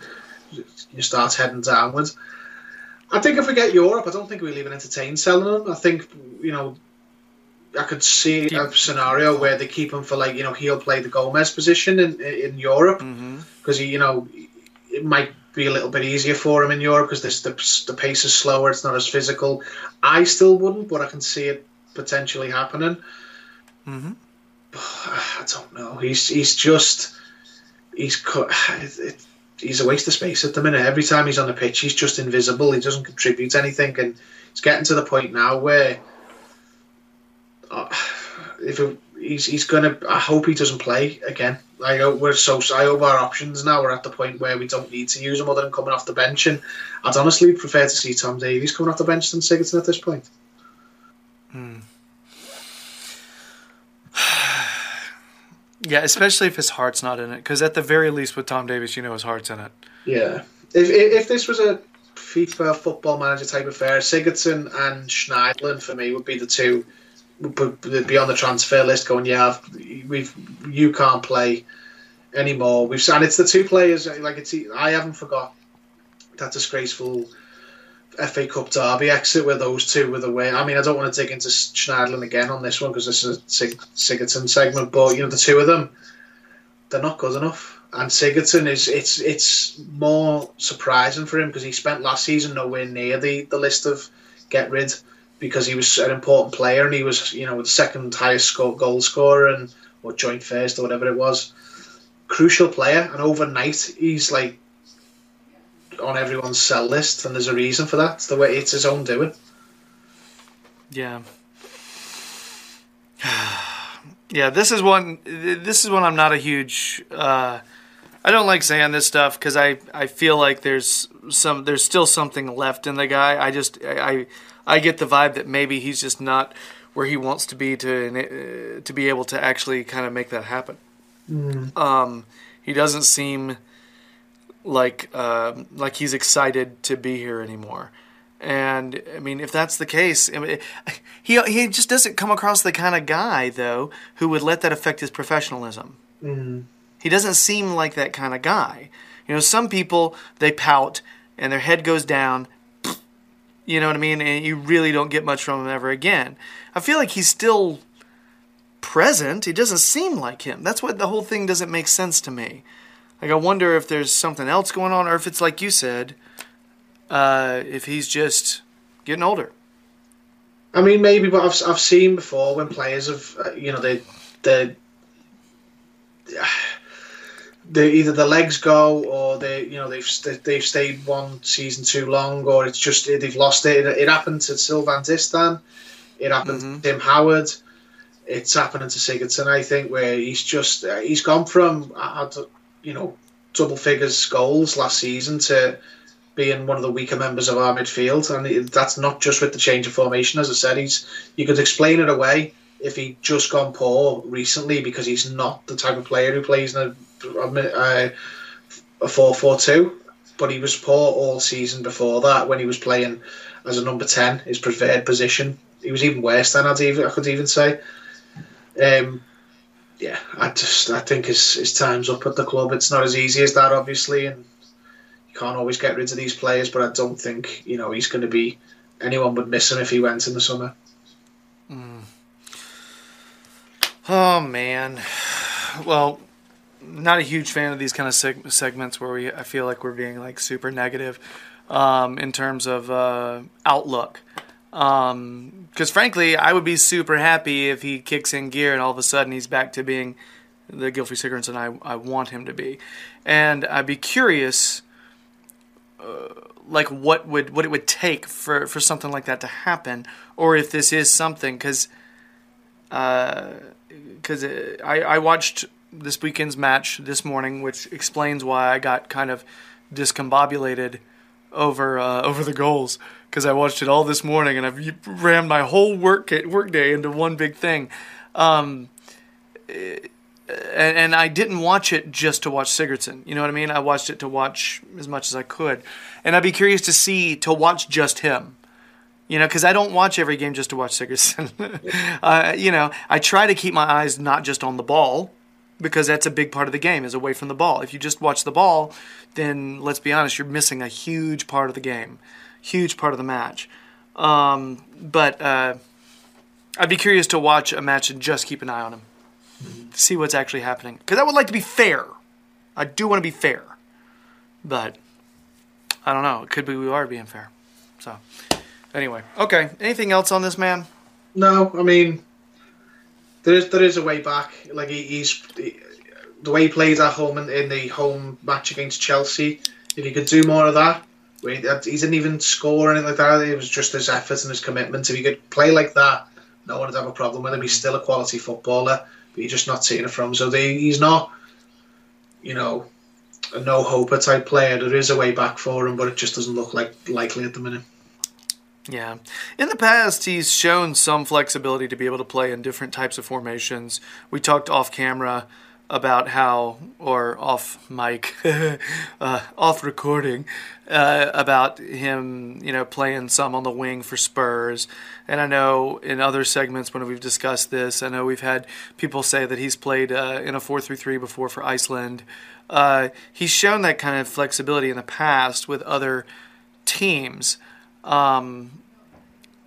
you start heading downwards. I think if we get Europe, I don't think we'll even entertain selling him. I think you know, I could see a scenario where they keep him for like you know he'll play the Gomes position in in Europe mm-hmm. because he you know it might be a little bit easier for him in Europe because this the, the pace is slower. It's not as physical. I still wouldn't, but I can see it potentially happening. Mm-hmm. I don't know. He's he's just he's cut. He's a waste of space at the minute. Every time he's on the pitch, he's just invisible. He doesn't contribute anything, and it's getting to the point now where uh, if it, he's he's gonna, I hope he doesn't play again. I hope we're so I hope our options now We're at the point where we don't need to use them other than coming off the bench. And I'd honestly prefer to see Tom Davies coming off the bench than Sigurdsson at this point. Hmm. Yeah, especially if his heart's not in it. Because at the very least, with Tom Davies, you know his heart's in it. Yeah. If, if if this was a FIFA football manager type affair, Sigurdsson and Schneiderlin for me would be the two be on the transfer list going, yeah, we've you can't play anymore. We've and it's the two players like it's I haven't forgot that disgraceful FA Cup derby exit where those two were the way. I mean, I don't want to dig into Schneiderlin again on this one because this is a Sig- Sigurdsson segment, but you know the two of them, they're not good enough. And Sigurdsson is it's it's more surprising for him because he spent last season nowhere near the, the list of get rid because he was an important player and he was you know the second highest score, goal scorer and or joint first or whatever it was. Crucial player, and overnight he's like on everyone's sell list, and there's a reason for that. It's the way it's his own doing. Yeah. yeah, this is one. This is one I'm not a huge. Uh, I don't like saying this stuff because I, I feel like there's some there's still something left in the guy. I just I I get the vibe that maybe he's just not where he wants to be to uh, to be able to actually kind of make that happen. Um, he doesn't seem like uh, like he's excited to be here anymore. And I mean, if that's the case, I mean, he he just doesn't come across the kind of guy though who would let that affect his professionalism. He doesn't seem like that kind of guy. You know, some people they pout and their head goes down. You know what I mean? And you really don't get much from him ever again. I feel like he's still present. He doesn't seem like him. That's what the whole thing doesn't make sense to me. Like I wonder if there's something else going on, or if it's like you said, uh, if he's just getting older. I mean, maybe, but I've I've seen before when players have, uh, you know, they they they either the legs go or they you know they've st- they've stayed one season too long or it's just they've lost it. It, it happened to Sylvain Distin. It happened Mhm. to Tim Howard. It's happening to Sigurdsson, I think, where he's just uh, he's gone from uh, you know double figures goals last season to being one of the weaker members of our midfield, and it- that's not just with the change of formation. As I said, he's you could explain it away if he'd just gone poor recently because he's not the type of player who plays in a, uh, a 4-4-2 but he was poor all season before that when he was playing as a number 10 his preferred position. He was even worse than I'd even, I could even say. Um, yeah I just I think his, his time's up at the club. It's not as easy as that obviously and you can't always get rid of these players but I don't think you know he's going to be anyone would miss him if he went in the summer. Oh man. Well, not a huge fan of these kind of seg- segments where we I feel like we're being like super negative um, in terms of uh, outlook. Because frankly, I would be super happy if he kicks in gear and all of a sudden he's back to being the Gylfi Sigurdsson I, I want him to be. And I'd be curious, uh, like what would what it would take for, for something like that to happen, or if this is something because because I, I watched this weekend's match this morning, which explains why I got kind of discombobulated over uh, over the goals because I watched it all this morning and I've rammed my whole work work day into one big thing. Um, and, and I didn't watch it just to watch Sigurdsson. You know what I mean? I watched it to watch as much as I could, and I'd be curious to see to watch just him. You know, because I don't watch every game just to watch Sigurdsson. uh, you know, I try to keep my eyes not just on the ball because that's a big part of the game is away from the ball. If you just watch the ball, then let's be honest, you're missing a huge part of the game, huge part of the match. Um, but uh, I'd be curious to watch a match and just keep an eye on him, see what's actually happening. Because I would like to be fair. I do want to be fair, but I don't know. It could be we are being fair. So. Anyway, okay. Anything else on this man? No, I mean, there is there is a way back. Like he, he's he, the way he played at home in, in the home match against Chelsea. If he could do more of that, he, he didn't even score or anything like that. It was just his effort and his commitment. If he could play like that, no one would have a problem with him. He's still a quality footballer, but you're just not seeing it from. So they, he's not, you know, a no hoper type player. There is a way back for him, but it just doesn't look like likely at the minute. Yeah. In the past, he's shown some flexibility to be able to play in different types of formations. We talked off camera about how, or off mic, uh, off recording, uh, about him, you know, playing some on the wing for Spurs. And I know in other segments when we've discussed this, I know we've had people say that he's played uh, in a 4 3 3 before for Iceland. Uh, he's shown that kind of flexibility in the past with other teams. Um,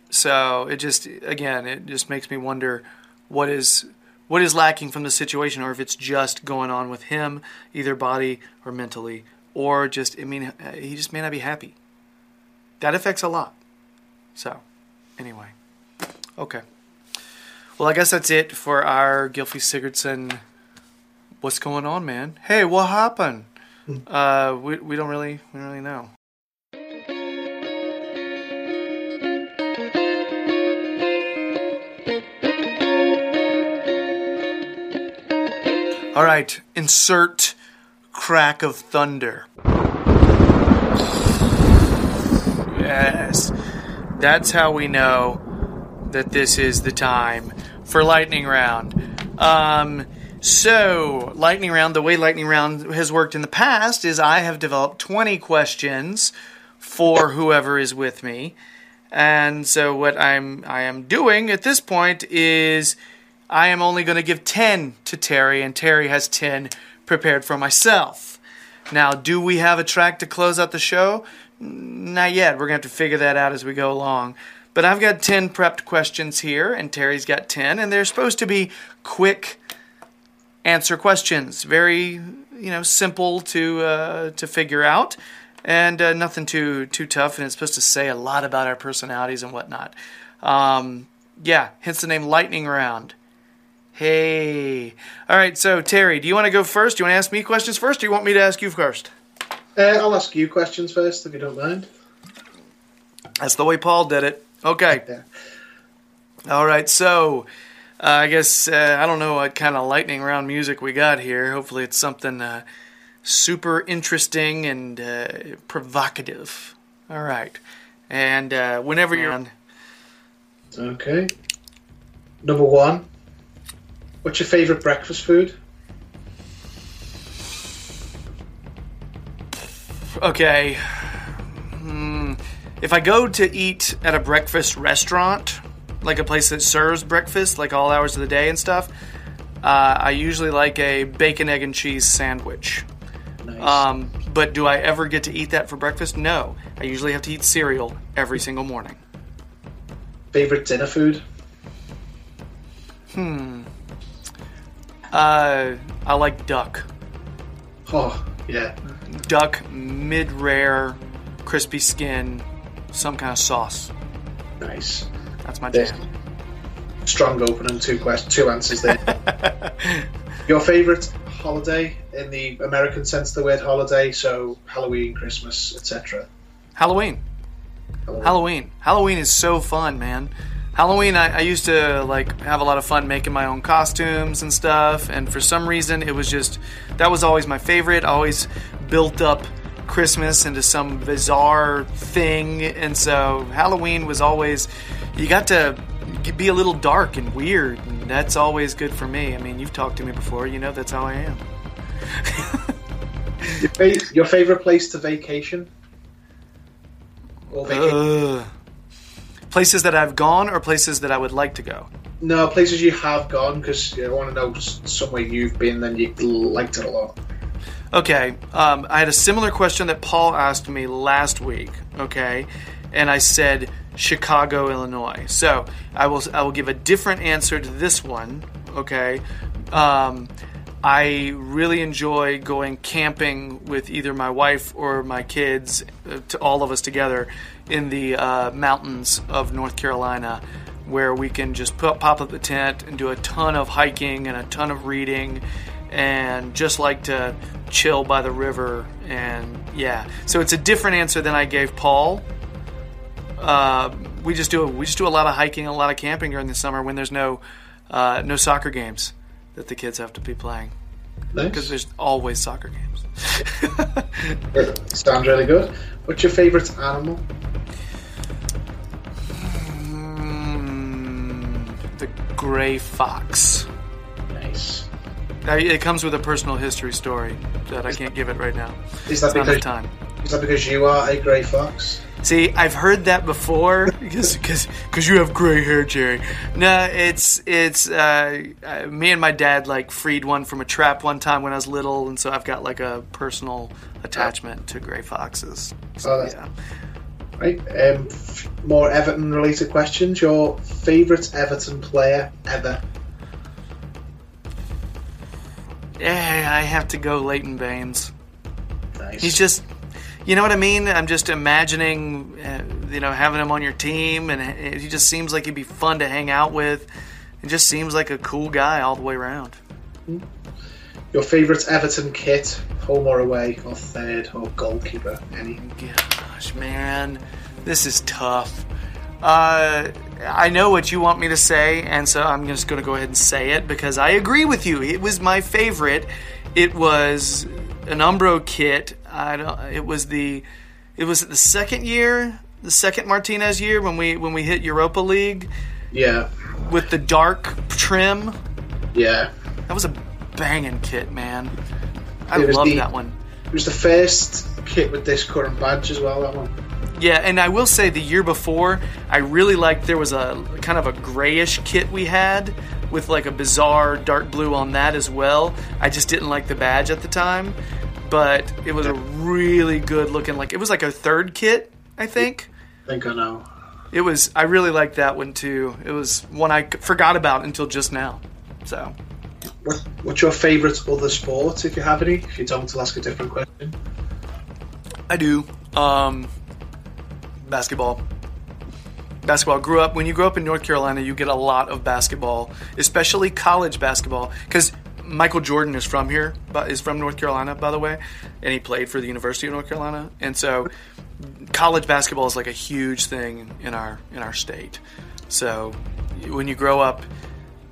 so it just again it just makes me wonder what is what is lacking from the situation or if it's just going on with him either body or mentally or just I mean he just may not be happy. That affects a lot. So anyway. Okay. Well, I guess that's it for our Gylfi Sigurdsson what's going on, man? Hey, what happened? Uh, we, we don't really we don't really know. All right, insert crack of thunder. Yes, that's how we know that this is the time for lightning round. Um, so lightning round, the way lightning round has worked in the past is I have developed 20 questions for whoever is with me. And so what I'm I am doing at this point is I am only going to give 10 to Terry and Terry has 10 prepared for myself. Now, do we have a track to close out the show? Not yet. We're going to have to figure that out as we go along. But I've got 10 prepped questions here and Terry's got 10 and they're supposed to be quick answer questions. Very, you know, simple to uh, to figure out, and uh, nothing too too tough. And it's supposed to say a lot about our personalities and whatnot. Um, yeah, hence the name Lightning Round. Hey. All right, so Terry, do you want to go first? Do you want to ask me questions first, or do you want me to ask you first? Uh, I'll ask you questions first, if you don't mind. That's the way Paul did it. Okay. Yeah. All right, so uh, I guess uh, I don't know what kind of lightning round music we got here. Hopefully, it's something uh, super interesting and uh, provocative. All right, and uh, whenever you're on, Okay. Number one. What's your favourite breakfast food? okay. Hmm, if I go to eat at a breakfast restaurant, like a place that serves breakfast, like all hours of the day and stuff, uh, I usually like a bacon, egg, and cheese sandwich. Nice. Um, but do I ever get to eat that for breakfast? No. I usually have to eat cereal every single morning. Favourite dinner food? Uh, I like duck. Oh, yeah. Duck, mid rare, crispy skin, some kind of sauce. Nice. That's my jam. Strong opening, two questions, two answers there. Your favourite holiday in the American sense of the word holiday, so Halloween, Christmas, etc. Halloween. Halloween. Halloween is so fun, man. Halloween, I, I used to like have a lot of fun making my own costumes and stuff, and for some reason, it was just that was always my favorite. I always built up Christmas into some bizarre thing, and so Halloween was always you got to be a little dark and weird, and that's always good for me. I mean, you've talked to me before, you know that's how I am. Your, fa- your favourite place to vacation? Or vacation? Ugh. Places that I've gone or places that I would like to go. no, places you have gone, because I want to know somewhere you've been and you liked it a lot. Okay, um, I had a similar question that Paul asked me last week. Okay, and I said Chicago, Illinois. So I will I will give a different answer to this one. Okay, um, I really enjoy going camping with either my wife or my kids, uh, to all of us together, in the uh, mountains of North Carolina. Where we can just put, pop up the tent and do a ton of hiking and a ton of reading and just like to chill by the river and yeah so it's a different answer than i gave paul uh, we just do we just do a lot of hiking a lot of camping during the summer when there's no uh, no soccer games that the kids have to be playing because Nice. there's always soccer games Sounds really good. What's your favourite animal? mm, the gray fox Nice. It comes with a personal history story that i can't give it right now Is that it's because time is that because you are a grey fox? See, I've heard that before because because you have gray hair, Jerry. No, it's it's uh, uh, me and my dad like freed one from a trap one time when I was little, and so I've got like a personal attachment to gray foxes. So, Oh, that's- yeah. Right. Um, f- more Everton related questions. Your favourite Everton player ever? yeah, I have to go Leighton Baines. Nice. He's just, you know what I mean? I'm just imagining, uh, you know, having him on your team, and he just seems like he'd be fun to hang out with. It just seems like a cool guy all the way around. Your favourite Everton kit, home or away, or third, or goalkeeper? Any? Gosh, man, this is tough. Uh, I know what you want me to say, and so I'm just going to go ahead and say it because I agree with you. It was my favorite. It was an Umbro kit. I don't. It was the. It was the second year, the second Martinez year when we when we hit Europa League Yeah. with the dark trim. Yeah. That was a banging kit, man. I love that one. It was the first kit with this current badge as well. That one. Yeah, and I will say the year before, I really liked there was a kind of a grayish kit we had with like a bizarre dark blue on that as well. I just didn't like the badge at the time, but it was a really good looking like it was like a third kit, I think. I think I know. It was I really liked that one too. It was one I forgot about until just now. So, what's your favourite other sport, if you have any? If you don't, I'll ask a different question. I do um basketball. basketball. Grew up when you grow up in North Carolina, you get a lot of basketball, especially college basketball, because Michael Jordan is from here, but is from North Carolina, by the way, and he played for the University of North Carolina, and so college basketball is like a huge thing in our in our state. So when you grow up,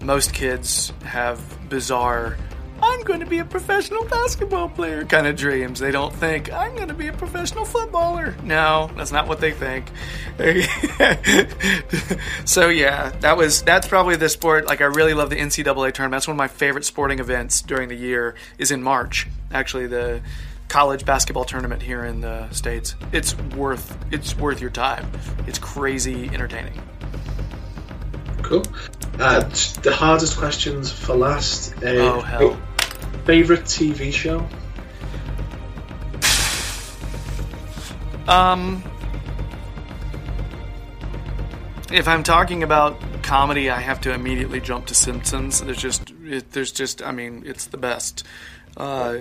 most kids have bizarre I'm going to be a professional basketball player kind of dreams. They don't think I'm going to be a professional footballer. No, that's not what they think. so yeah, that was that's probably the sport. Like I really love the NCAA tournament. That's one of my favorite sporting events during the year. Is in March. Actually, the college basketball tournament here in the states. It's worth it's worth your time. It's crazy entertaining. Cool. Uh, the hardest questions for last. Uh, Oh hell. Favorite TV show? Um, if I'm talking about comedy, I have to immediately jump to Simpsons. There's just, it, there's just, I mean, it's the best. Uh,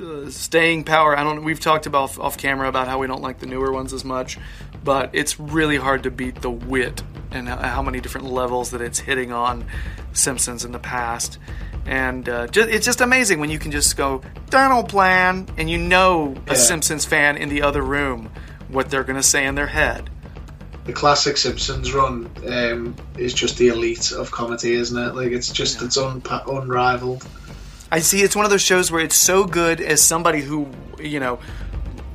uh, staying power. I don't. We've talked about off, off camera about how we don't like the newer ones as much, but it's really hard to beat the wit and how, how many different levels that it's hitting on Simpsons in the past. And uh, ju- it's just amazing when you can just go Donald Plan, and you know a Yeah. Simpsons fan in the other room what they're going to say in their head. The classic Simpsons run um, is just the elite of comedy, isn't it? Like it's just it's unpa- unrivaled. I see it's one of those shows where it's so good as somebody who, you know,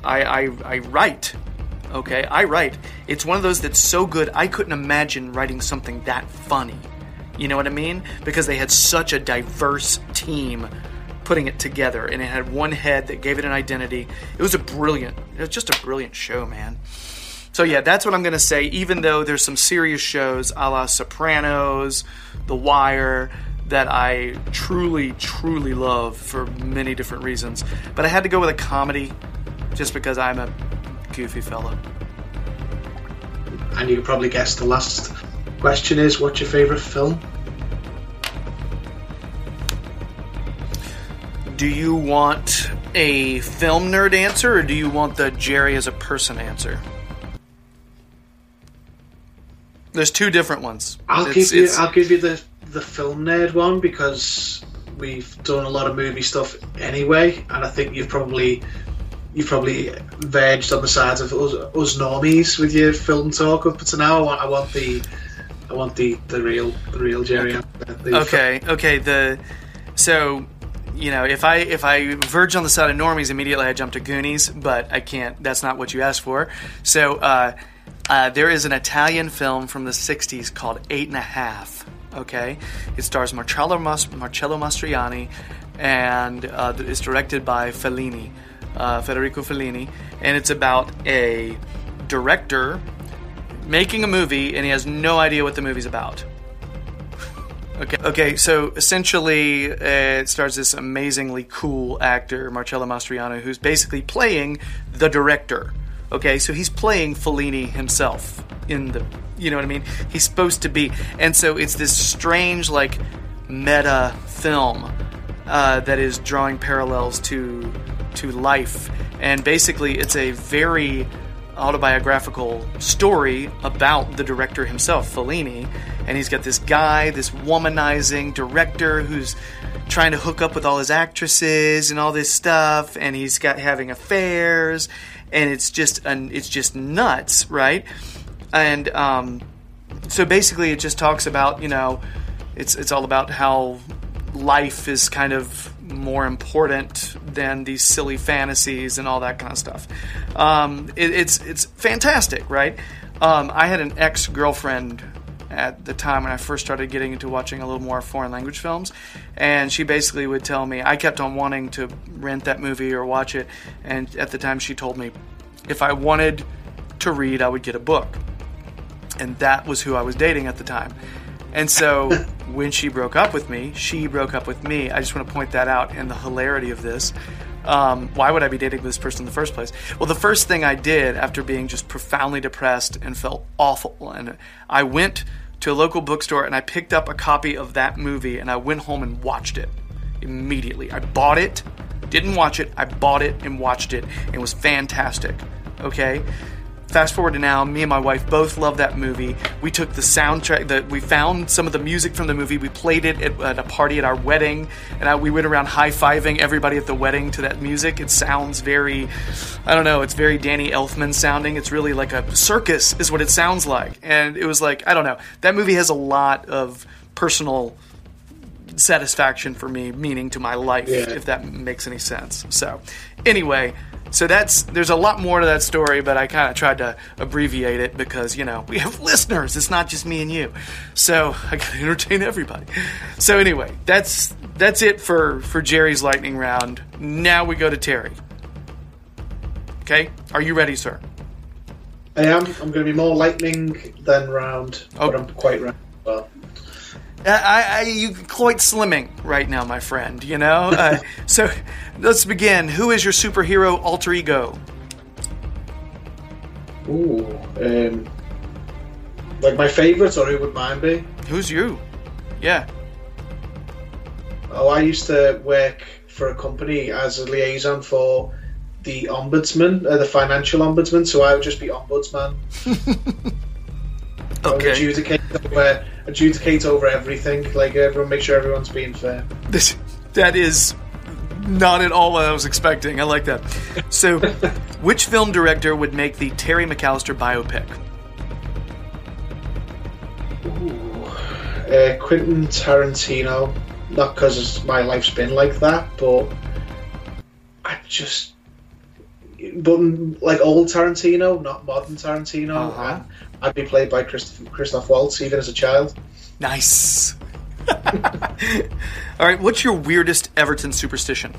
I, I, I write. Okay, I write. It's one of those that's so good I couldn't imagine writing something that funny. You know what I mean? Because they had such a diverse team putting it together, and it had one head that gave it an identity. It was a brilliant. It was just a brilliant show, man. So yeah, that's what I'm gonna say. Even though there's some serious shows, a la Sopranos, The Wire, that I truly, truly love for many different reasons. But I had to go with a comedy, just because I'm a goofy fellow. And you can probably guess the last question is what's your favourite film? Do you want a film nerd answer, or do you want the Jerry as a person answer? There's two different ones. I'll It's- give you I'll give you the the film nerd one because we've done a lot of movie stuff anyway, and I think you've probably you've probably verged on the sides of us, us normies with your film talk up to now. I want I want the I want the the real the real Jerry. The- Okay, okay. The so you know if I if I verge on the side of normies immediately I jump to Goonies, but I can't. That's not what you asked for. So uh, uh, there is an Italian film from the '60s called Eight and a Half. Okay, it stars Marcello Mas- Marcello Mastroianni, and uh, it's directed by Fellini, uh, Federico Fellini, and it's about a director making a movie and he has no idea what the movie's about. Okay. Okay. So essentially, uh, it stars this amazingly cool actor, Marcello Mastroianni, who's basically playing the director. Okay. So he's playing Fellini himself in the. You know what I mean? He's supposed to be, and so it's this strange, like, meta film uh, that is drawing parallels to to life, and basically, it's a very autobiographical story about the director himself, Fellini, and he's got this guy, this womanizing director who's trying to hook up with all his actresses and all this stuff, and he's got having affairs, and it's just an, it's just nuts, right? And um, so basically, it just talks about you know, it's it's all about how life is kind of more important than these silly fantasies and all that kind of stuff. Um, it, it's it's fantastic, right? Um, I had an ex girlfriend at the time when I first started getting into watching a little more foreign language films, and she basically would tell me I kept on wanting to rent that movie or watch it, and at the time she told me if I wanted to read, I would get a book, and that was who I was dating at the time. And so when she broke up with me, she broke up with me. I just want to point that out and the hilarity of this. Um, why would I be dating this person in the first place? Well, the first thing I did after being just profoundly depressed and felt awful, and I went to a local bookstore and I picked up a copy of that movie and I went home and watched it immediately. I bought it, didn't watch it, I bought it and watched it. And it was fantastic. Okay? Fast forward to now, me and my wife both love that movie. We took the soundtrack that we found some of the music from the movie. We played it at, at a party at our wedding, and I, we went around high fiving everybody at the wedding to that music. It sounds very, I don't know, it's very Danny Elfman sounding. It's really like a circus, is what it sounds like. And it was like, I don't know, that movie has a lot of personal satisfaction for me, meaning to my life, Yeah. if that makes any sense. So, anyway, so that's there's a lot more to that story, but I kind of tried to abbreviate it because you know we have listeners. It's not just me and you, so I got to entertain everybody. So anyway, that's that's it for for Jerry's lightning round. Now we go to Terry. Okay, are you ready, sir? I am. I'm going to be more lightning than round, Oh. but I'm quite round. Well, I, I, I you quite slimming right now, my friend. You know. Uh, so let's begin. Who is your superhero alter ego? ooh, um, like my favourite, or who would mine be? Who's you? Yeah. Oh, I used to work for a company as a liaison for the ombudsman, uh, the financial ombudsman. So I would just be ombudsman. Okay. adjudicate over, adjudicate over everything. Like everyone, make sure everyone's being fair. This that is not at all what I was expecting. I like that. So, which film director would make the Terry McAllister biopic? Ooh, uh, Quentin Tarantino. Not because my life's been like that, but I just. But like old Tarantino, not modern Tarantino. Uh-huh. I'd be played by Christoph, Christoph Waltz, even as a child. Nice. all right. What's your weirdest Everton superstition?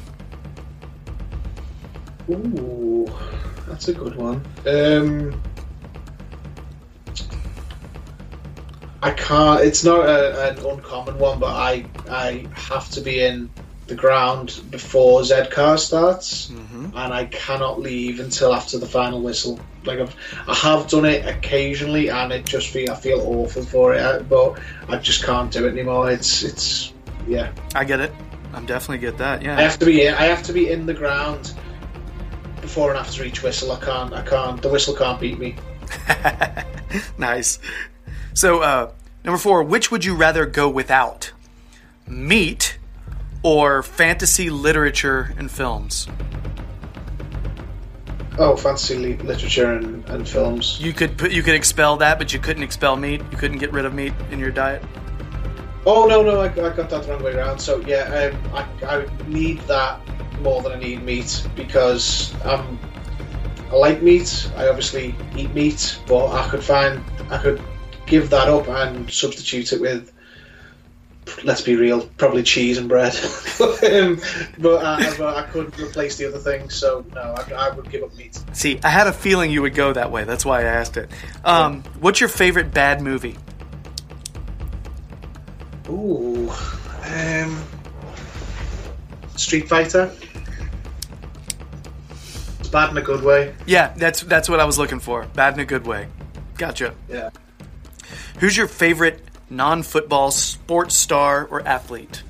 Ooh, that's a good one. Um, I can't. It's not a, an uncommon one, but I I have to be in the ground before Z car starts, and I cannot leave until after the final whistle. Like I've, I have done it occasionally, and it just feel I feel awful for it, uh, but I just can't do it anymore. It's it's yeah. I get it. I'm definitely get that. Yeah. I have to be I have to be in the ground before and after each whistle. I can't I can't the whistle can't beat me. nice. So, uh, number four. Which would you rather go without? Meat or fantasy literature and films? Oh, fantasy li- literature and, and films. You could put, you could expel that, but you couldn't expel meat. You couldn't get rid of meat in your diet. Oh no no I, I got that the wrong way around. So yeah, um, I I need that more than I need meat because um I like meat. I obviously eat meat, but I could find I could give that up and substitute it with. Let's be real, probably cheese and bread. um, but, I, but I couldn't replace the other things, so no, I, I would give up meat. See, I had a feeling you would go that way. That's why I asked it. Um, what's your favorite bad movie? Ooh, um, Street Fighter. It's bad in a good way. Yeah, that's that's what I was looking for. Bad in a good way. Gotcha. Yeah. Who's your favorite non-football sports star or athlete?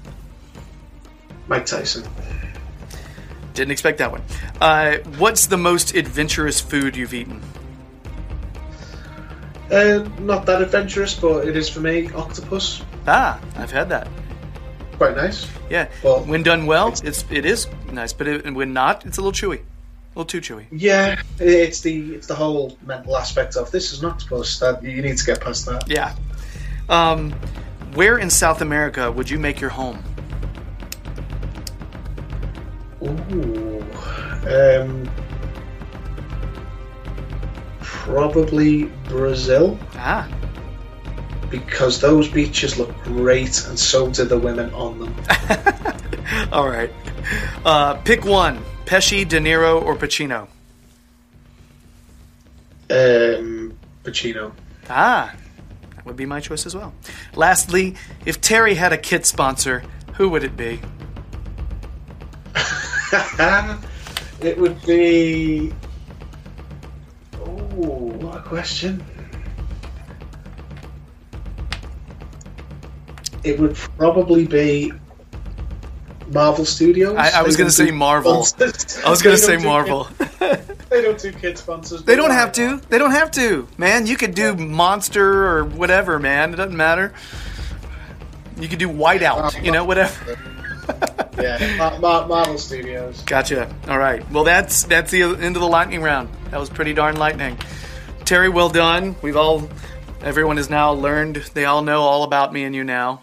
Mike Tyson. Didn't expect that one. Uh, what's the most adventurous food you've eaten? Uh, not that adventurous, but it is for me. Octopus, Ah, I've had that. quite nice. Yeah, Well, when done well, it's it is nice, but it, when not, it's a little chewy, a little too chewy. Yeah, it's the it's the whole mental aspect of this is an octopus. That you need to get past that. Yeah. Um, where in South America would you make your home? Ooh, um, probably Brazil Ah, because those beaches look great, and so do the women on them. all right. Uh, pick one: Pesci, De Niro, or Pacino. Um, Pacino. Ah, would be my choice as well. Lastly, if Terry had a kit sponsor, who would it be? it would be. Oh, what a question. It would probably be Marvel Studios. I, I was going to say Marvel. I was going to say Marvel. they don't do kid sponsors. They don't have to. They don't have to. Man, you could do Monster or whatever, man. It doesn't matter. You could do Whiteout, uh, you know, whatever. yeah, Marvel Studios. Gotcha. All right. Well, that's that's the end of the lightning round. That was pretty darn lightning. Terry, well done. We've all, everyone has now learned. They all know all about me and you now.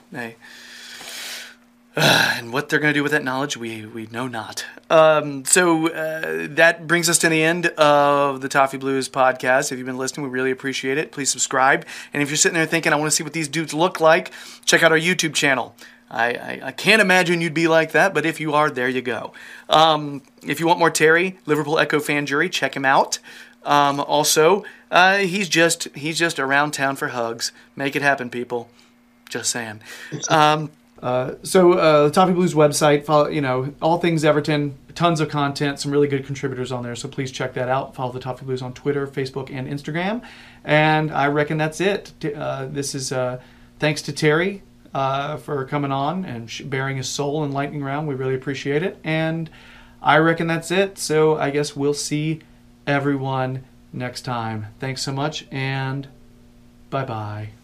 And what they're going to do with that knowledge, we we know not. Um, so uh, that brings us to the end of the Toffee Blues podcast. If you've been listening, we really appreciate it. Please subscribe. And if you're sitting there thinking, I want to see what these dudes look like, check out our YouTube channel. I, I, I can't imagine you'd be like that, but if you are, there you go. Um, if you want more Terry, Liverpool Echo fan jury, check him out. Um, also, uh, he's just he's just around town for hugs. Make it happen, people. Just saying. Um, uh, so uh, the Toffee Blues website, follow, you know, all things Everton, tons of content, some really good contributors on there. So please check that out. Follow the Toffee Blues on Twitter, Facebook, and Instagram. And I reckon that's it. Uh, this is uh, thanks to Terry uh, for coming on and sh- baring his soul in Lightning Round. We really appreciate it. And I reckon that's it. So I guess we'll see everyone next time. Thanks so much, and bye bye.